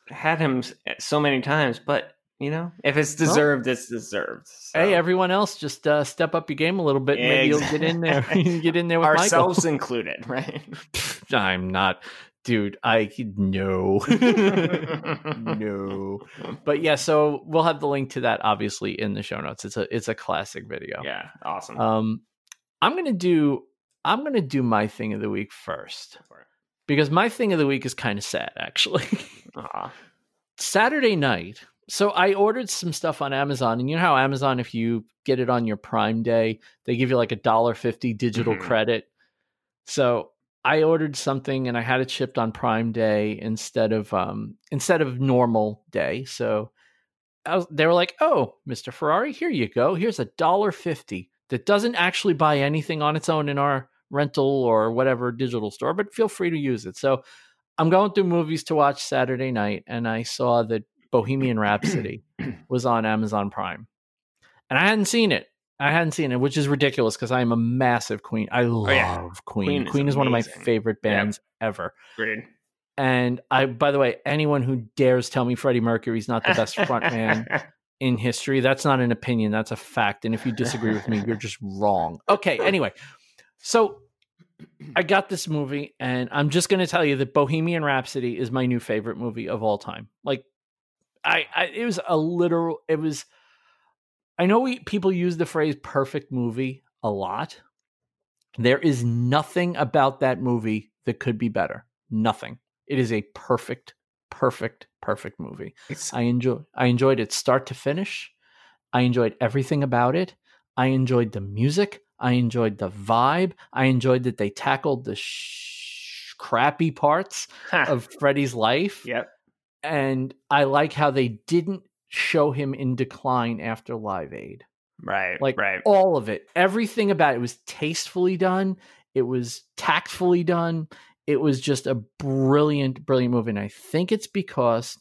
had him so many times, but you know, if it's deserved, it's deserved. So. hey everyone else just uh, step up your game a little bit and maybe you'll get in there (laughs) you get in there with ourselves included, right? i'm not dude i no. (laughs) No. But yeah so we'll have the link to that obviously in the show notes. It's a it's a classic video. Yeah, awesome. um i'm gonna do i'm gonna do my thing of the week first because my thing of the week is kind of sad actually. (laughs) Saturday night. So i ordered some stuff on amazon and you know how amazon if you get it on your prime day they give you like a dollar fifty digital Mhm. credit? So i ordered something and i had it shipped on prime day instead of um instead of normal day so I was, they were like oh mr ferrari here you go here's a dollar fifty that doesn't actually buy anything on its own in our rental or whatever digital store but feel free to use it. So i'm going through movies to watch saturday night and i saw that bohemian rhapsody (clears throat) was on amazon prime. And i hadn't seen it i hadn't seen it which is ridiculous because i'm a massive queen i love Oh, yeah. queen Queen queen is is, one of my favorite Yeah. bands ever Agreed. and i by the way anyone who dares tell me freddie mercury's not the best frontman (laughs) in history. That's not an opinion, that's a fact. And if you disagree with me, you're just wrong. Okay, (laughs) anyway. So I got this movie, and I'm just going to tell you that Bohemian Rhapsody is my new favorite movie of all time. Like, I, I it was a literal, it was, I know we people use the phrase perfect movie a lot. There is nothing about that movie that could be better. Nothing. It is a perfect, perfect, perfect movie. It's, I enjoy I enjoyed it start to finish. I enjoyed everything about it. I enjoyed the music. I enjoyed the vibe. I enjoyed that they tackled the sh- crappy parts of Freddie's life. yep. And I like how they didn't show him in decline after Live Aid. Right. Like right. all of it, everything about it was tastefully done. It was tactfully done. It was just a brilliant, brilliant movie. And I think it's because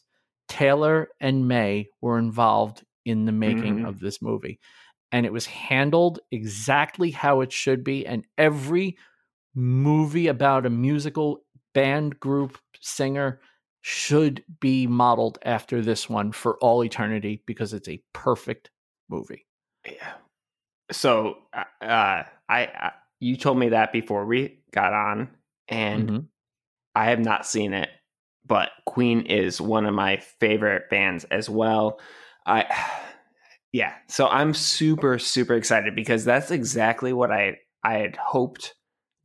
Taylor and May were involved in the making Mhm. of this movie. And it was handled exactly how it should be. And every movie about a musical band group singer should be modeled after this one for all eternity because it's a perfect movie. Yeah. So, uh, uh, I, I you told me that before we got on, and Mhm. I have not seen it, but Queen is one of my favorite bands as well. I (sighs) yeah, so I'm super super excited because that's exactly what I I had hoped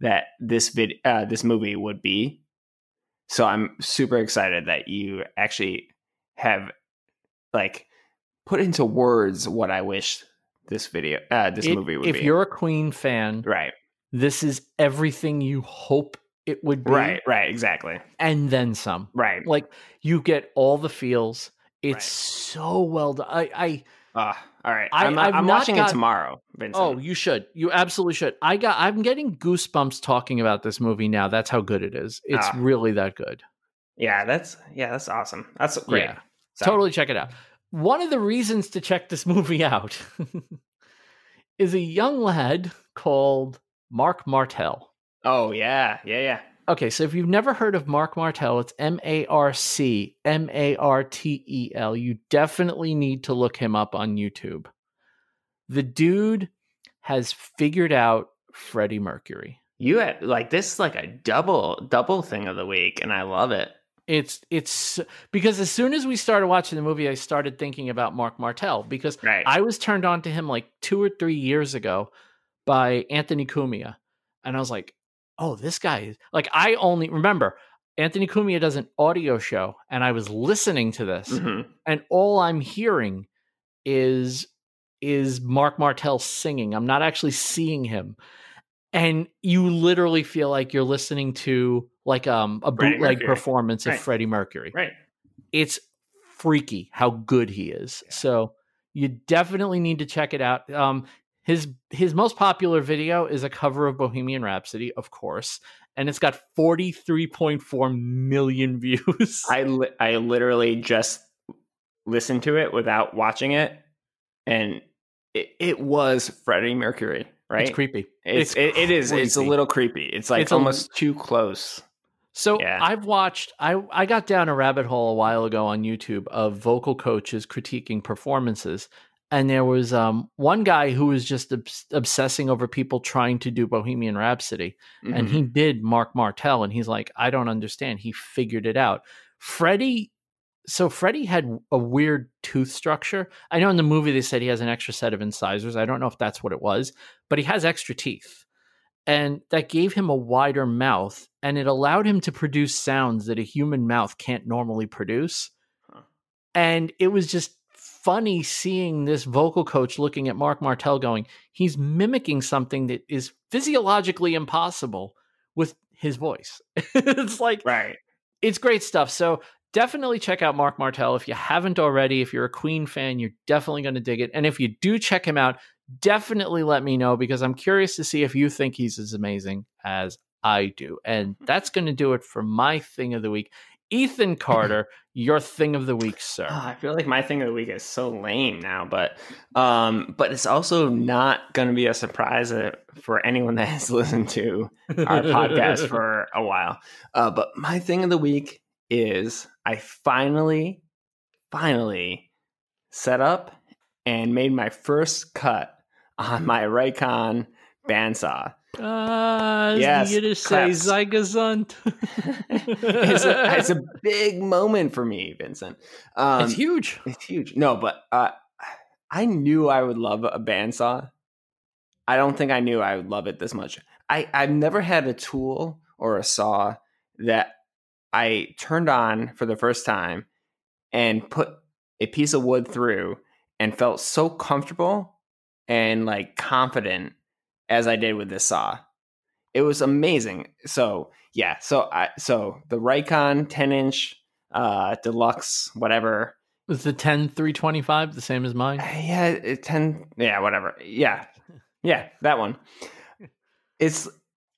that this vid uh, this movie would be. So I'm super excited that you actually have like put into words what I wish this video uh this It- movie would if be. If you're a Queen fan, right. this is everything you hope it would be, Right, right, exactly. and then some. Right. Like you get all the feels. It's Right. so well done. I, I Uh, all right. I- I'm, I've I'm not watching got- it tomorrow, Vincent. oh, you should. You absolutely should. I got. I'm getting goosebumps talking about this movie now. That's how good it is. It's Ah. really that good. yeah, that's yeah, that's awesome. That's great. Yeah. So- Totally check it out. One of the reasons to check this (laughs) movie out is a young lad called Marc Martel. Oh yeah, yeah, yeah. Okay, so if you've never heard of Marc Martel, it's M A R C M A R T E L. You definitely need to look him up on YouTube. The dude has figured out Freddie Mercury. You had like this is like a double double thing of the week, and I love it. It's it's because as soon as we started watching the movie, I started thinking about Marc Martel because Right. I was turned on to him like two or three years ago by Anthony Cumia. And I was like, oh, this guy is like, I only remember Anthony Cumia does an audio show, and I was listening to this, Mhm. and all I'm hearing is is Marc Martel singing. I'm not actually seeing him. And you literally feel like you're listening to like um a Freddie bootleg Mercury. performance of Right. Freddie Mercury. Right. It's freaky how good he is. Yeah. So you definitely need to check it out. Um his his most popular video is a cover of Bohemian Rhapsody, of course, and it's got 43.4 million (laughs) views. I li- I literally just listened to it without watching it, and it, it was Freddie Mercury, right? It's creepy. It's, It's it, it is. It's a little creepy. It's like It's a- almost too close. So Yeah. I've watched I I got down a rabbit hole a while ago on YouTube of vocal coaches critiquing performances and there was um one guy who was just obs- obsessing over people trying to do Bohemian Rhapsody and Mhm. he did Marc Martel and he's like I don't understand he figured it out. Freddie so Freddie had a weird tooth structure. I know in the movie they said he has an extra set of incisors. I don't know if that's what it was, but he has extra teeth and that gave him a wider mouth and it allowed him to produce sounds that a human mouth can't normally produce Huh. and it was just funny seeing this vocal coach looking at marc martel going he's mimicking something that is physiologically impossible with his voice (laughs) it's like right. it's great stuff. So definitely check out Marc Martel if you haven't already. If you're a Queen fan, you're definitely going to dig it. And if you do check him out, definitely let me know because I'm curious to see if you think he's as amazing as I do. And hmm. that's going to do it for my thing of the week. Ethan Carter, your thing of the week, sir. Ah, I feel like my thing of the week is so lame now, but um, but it's also not going to be a surprise uh, for anyone that has (laughs) listened to our podcast (laughs) for a while. Uh, but my thing of the week is I finally, finally set up and made my first cut on my Rikon bandsaw. Ah, Yes, you to say claps. (laughs) It's, a, it's a big moment for me, Vincent. Um, it's huge. It's huge. No, but uh, I knew I would love a bandsaw. I don't think I knew I would love it this much. I, I've never had a tool or a saw that I turned on for the first time and put a piece of wood through and felt so comfortable and like confident as I did with this saw. It was amazing. So yeah, so I so the Rikon 10 inch uh deluxe whatever Was the 10 325 the same as mine? yeah, it, ten. Yeah, whatever. Yeah, (laughs) yeah, that one. It's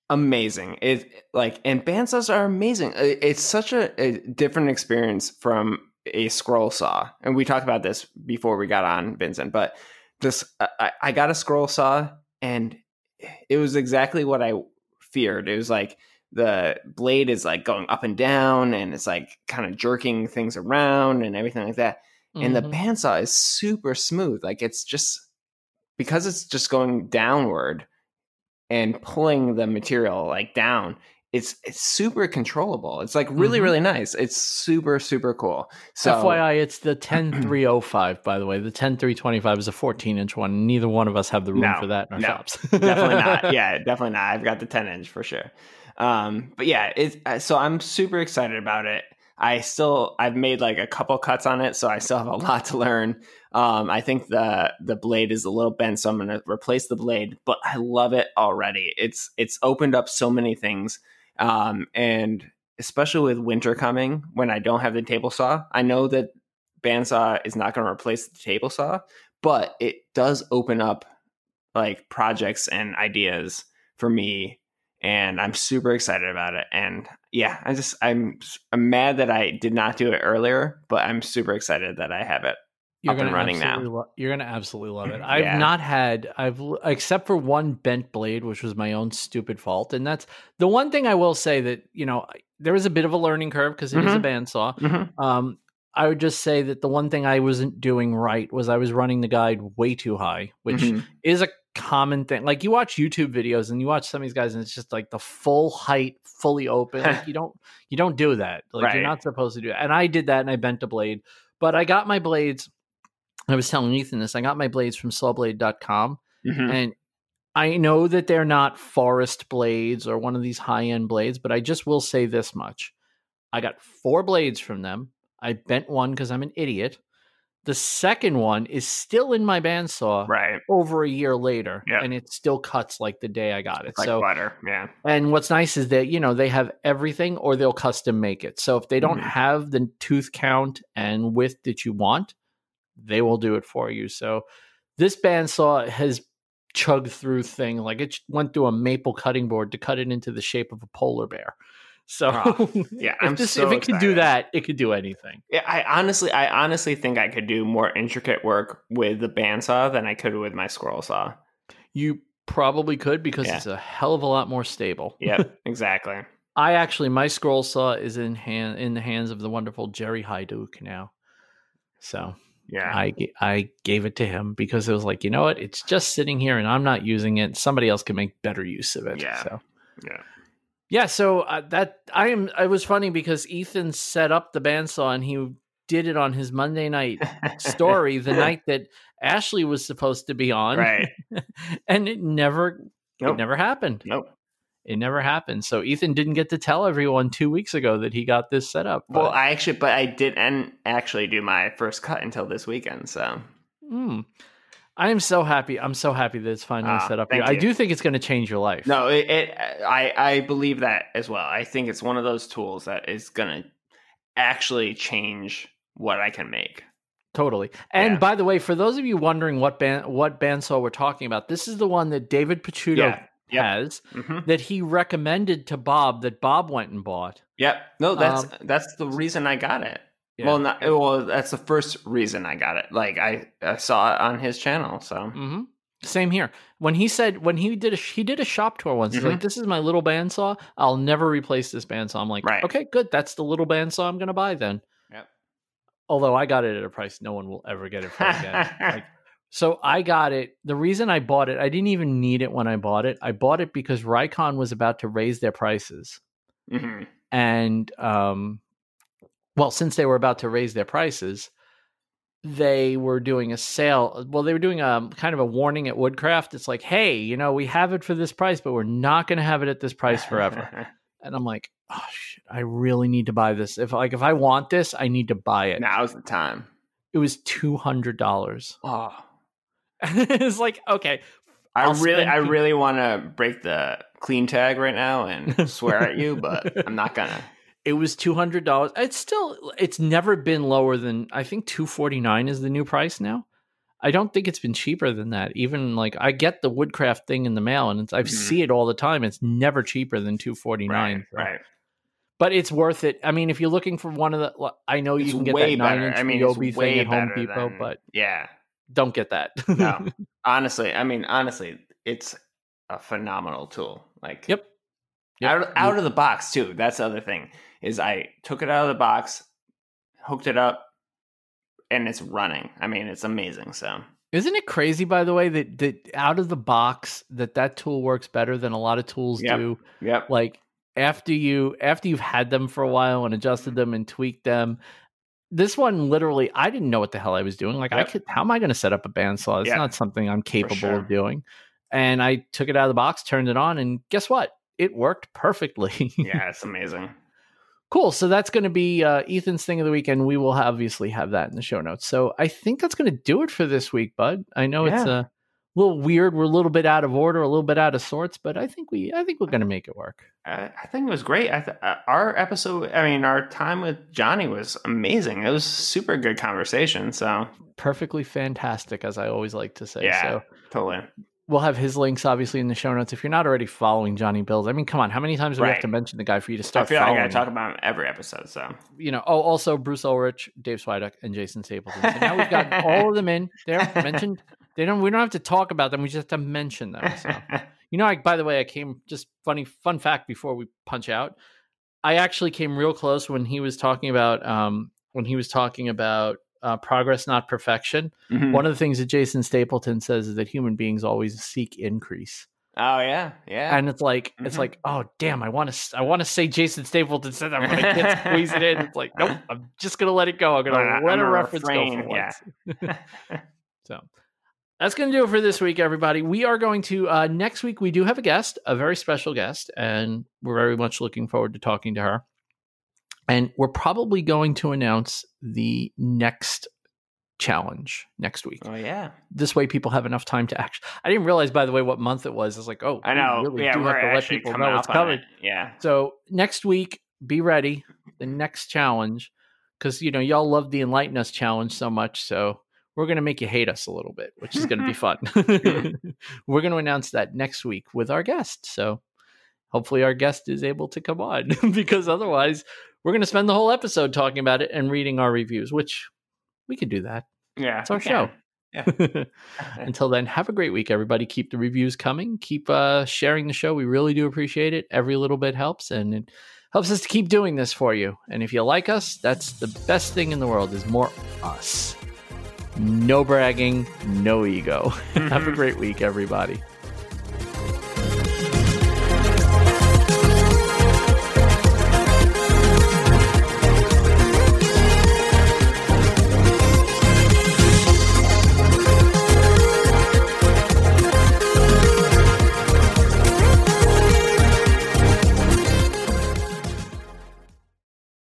amazing. It like and bandsaws are amazing. It- It's such a, a different experience from a scroll saw, and we talked about this before we got on, Vincent. But this, I, I got a scroll saw, and it was exactly what I feared. It was like the blade is like going up and down, and it's like kind of jerking things around and everything like that and the Mhm. bandsaw is super smooth like it's just because it's just going downward and pulling the material like down it's it's super controllable. It's like really Mhm. really nice. It's super super cool. So FYI, it's the 10305, by the way. The 10325 is a 14 inch one. Neither one of us have the room No, for that in our no, shops. (laughs) definitely not. Yeah definitely not. I've got the 10 inch for sure. Um but yeah it's uh, so i'm super excited about it. I still i've made like a couple cuts on it so i still have a lot to learn. Um i think the the blade is a little bent so i'm gonna replace the blade but i love it already. It's it's opened up so many things um and especially with winter coming when i don't have the table saw i know that bandsaw is not going to replace the table saw but it does open up like projects and ideas for me and i'm super excited about it and yeah i just i'm i'm mad that i did not do it earlier but i'm super excited that i have it you're up and gonna running now. absolutely lo- you're gonna absolutely love it. (clears throat) I've Yeah. not had I've except for one bent blade, which was my own stupid fault, and that's the one thing I will say that you know there was a bit of a learning curve because it is a bandsaw. Um, I would just say that the one thing I wasn't doing right was I was running the guide way too high, which Mhm. is a common thing. Like you watch YouTube videos and you watch some of these guys, and it's just like the full height, fully open. like (laughs) you don't you don't do that. Like Right. you're not supposed to do that. And I did that, and I bent a blade. But I got my blades. I was telling Ethan this. I got my blades from sawblade.com, Mhm. and I know that they're not Forrest blades or one of these high end blades, but I just will say this much. I got four blades from them. I bent one because I'm an idiot. The second one is still in my bandsaw Right. over a year later, Yeah. and it still cuts like the day I got it. Like so, butter. Yeah. and what's nice is that you know they have everything, or they'll custom make it. So if they don't Mhm. have the tooth count and width that you want, they will do it for you. So this bandsaw has chugged through thing like it went through a maple cutting board to cut it into the shape of a polar bear. So Oh, yeah, (laughs) if, I'm this, so if it could do that, it could do anything. Yeah, I honestly, I honestly think I could do more intricate work with the bandsaw than I could with my scroll saw. You probably could because Yeah. it's a hell of a lot more stable. Yep, (laughs) exactly. I actually my scroll saw is in hand in the hands of the wonderful Jerry Hyduke now. So Yeah, I, I gave it to him because it was like, you know what? It's just sitting here and I'm not using it. Somebody else can make better use of it. Yeah. So yeah. yeah, so uh, that I am. It was funny because Ethan set up the bandsaw and he did it on his Monday night story the (laughs) night that Ashley was supposed to be on, Right. (laughs) and it never Nope. it never happened. Nope. It never happened. So Ethan didn't get to tell everyone two weeks ago that he got this set up. Well, I actually, but I didn't actually do my first cut until this weekend. So Mm. I am so happy. I'm so happy that it's finally Ah, set up here. I do think it's going to change your life. no, it, it. I I believe that as well. I think it's one of those tools that is gonna actually change what I can make. Totally. And Yeah. by the way, for those of you wondering what band what bandsaw we're talking about, this is the one that David Picciuto Yeah. Yep. has hmm that he recommended to Bob that Bob went and bought. Yep. No, that's Um, that's the reason I got it. Yeah. Well, not well. That's the first reason I got it. Like I, I saw it on his channel. So mm-hmm. Same here. When he said when he did a he did a shop tour once, he's like, "This is my little bandsaw. I'll never replace this bandsaw." I'm like, Right. "Okay, good. That's the little bandsaw I'm going to buy then." Yep. Although I got it at a price no one will ever get it for again. (laughs) like, so I got it. The reason I bought it, I didn't even need it when I bought it. I bought it because Rikon was about to raise their prices, hmm and um, well, since they were about to raise their prices, they were doing a sale. Well, they were doing a kind of a warning at Woodcraft. It's like, hey, you know, we have it for this price, but we're not going to have it at this price forever. (laughs) and I'm like, oh shit, I really need to buy this. If like if I want this, I need to buy it. Now's the time. It was two hundred dollars. Oh, (laughs) it's like okay, I I'll really, I really want to break the clean tag right now and (laughs) swear at you, but I'm not gonna. it was two hundred dollars. It's still it's never been lower than I think two forty nine is the new price now. I don't think it's been cheaper than that. Even like I get the Woodcraft thing in the mail and it's, I Mhm. see it all the time. It's never cheaper than two forty nine. Right, right. But it's worth it. I mean, if you're looking for one of the, I know you can get way that nine better. inch I mean, it's way thing at Home Depot, than- but yeah, don't get that. no. (laughs) honestly, I mean, honestly, it's a phenomenal tool. Like, Yep. Yep. out out of the box too. That's the other thing is I took it out of the box, hooked it up, and it's running. I mean, it's amazing. So Isn't it crazy, by the way, that that out of the box that that tool works better than a lot of tools Yep. do? yep, Like after you after you've had them for a while and adjusted them and tweaked them. This one literally, I didn't know what the hell I was doing. Like, I could, how am I going to set up a bandsaw? It's Yeah. not something I'm capable sure. of doing. And I took it out of the box, turned it on, and guess what? It worked perfectly. yeah, it's (laughs) amazing. Cool. So that's going to be uh, Ethan's thing of the week, and we will obviously have that in the show notes. So I think that's going to do it for this week, Bud. I know it's a little weird. We're a little bit out of order, a little bit out of sorts, but I think we, I think we're going to make it work. I, I think it was great. I th- uh, our episode, I mean, our time with Johnny was amazing. It was super good conversation. So Perfectly fantastic, as I always like to say. Yeah. So totally. we'll have his links obviously in the show notes. If you're not already following Johnny Builds, I mean, come on, how many times do we have to mention the guy for you to I start feel like I gotta talk about him every episode. So you know, oh, also Bruce Ulrich, Dave Swiduck, and Jason Stapleton. So now we've got (laughs) all of them in there mentioned. They don't. We don't have to talk about them. We just have to mention them. So. (laughs) You know, I, by the way, I came just funny fun fact before we punch out. I actually came real close when he was talking about um, when he was talking about uh, progress, not perfection. Mhm. One of the things that Jason Stapleton says is that human beings always seek increase, oh yeah, yeah. and it's like it's Mhm. like oh damn, I want to I want to say Jason Stapleton said that, but I can't squeeze it in. It's like nope, (laughs) I'm just gonna let it go. I'm gonna I'm let a reference go refrain, for yeah. once. (laughs) So that's going to do it for this week, everybody. We are going to, uh, next week, we do have a guest, a very special guest, and we're very much looking forward to talking to her. And we're probably going to announce the next challenge next week. Oh yeah. This way, people have enough time to actually. I didn't realize, by the way, what month it was. It's like, oh, I know. we really yeah, do have to let people know it's coming. it. Yeah. So next week, be ready. The next challenge, because you know y'all love the Enlighten Us challenge so much, so we're gonna make you hate us a little bit, which is gonna be (laughs) fun. (laughs) we're gonna announce that next week with our guest. So hopefully our guest is able to come on, (laughs) because otherwise we're gonna spend the whole episode talking about it and reading our reviews, which we could do that. Yeah. It's our we can. show. Until then, have a great week, everybody. Keep the reviews coming. Keep uh, sharing the show. We really do appreciate it. Every little bit helps, and it helps us to keep doing this for you. And if you like us, that's the best thing in the world is more us. No bragging, no ego. (laughs) have a great week, everybody.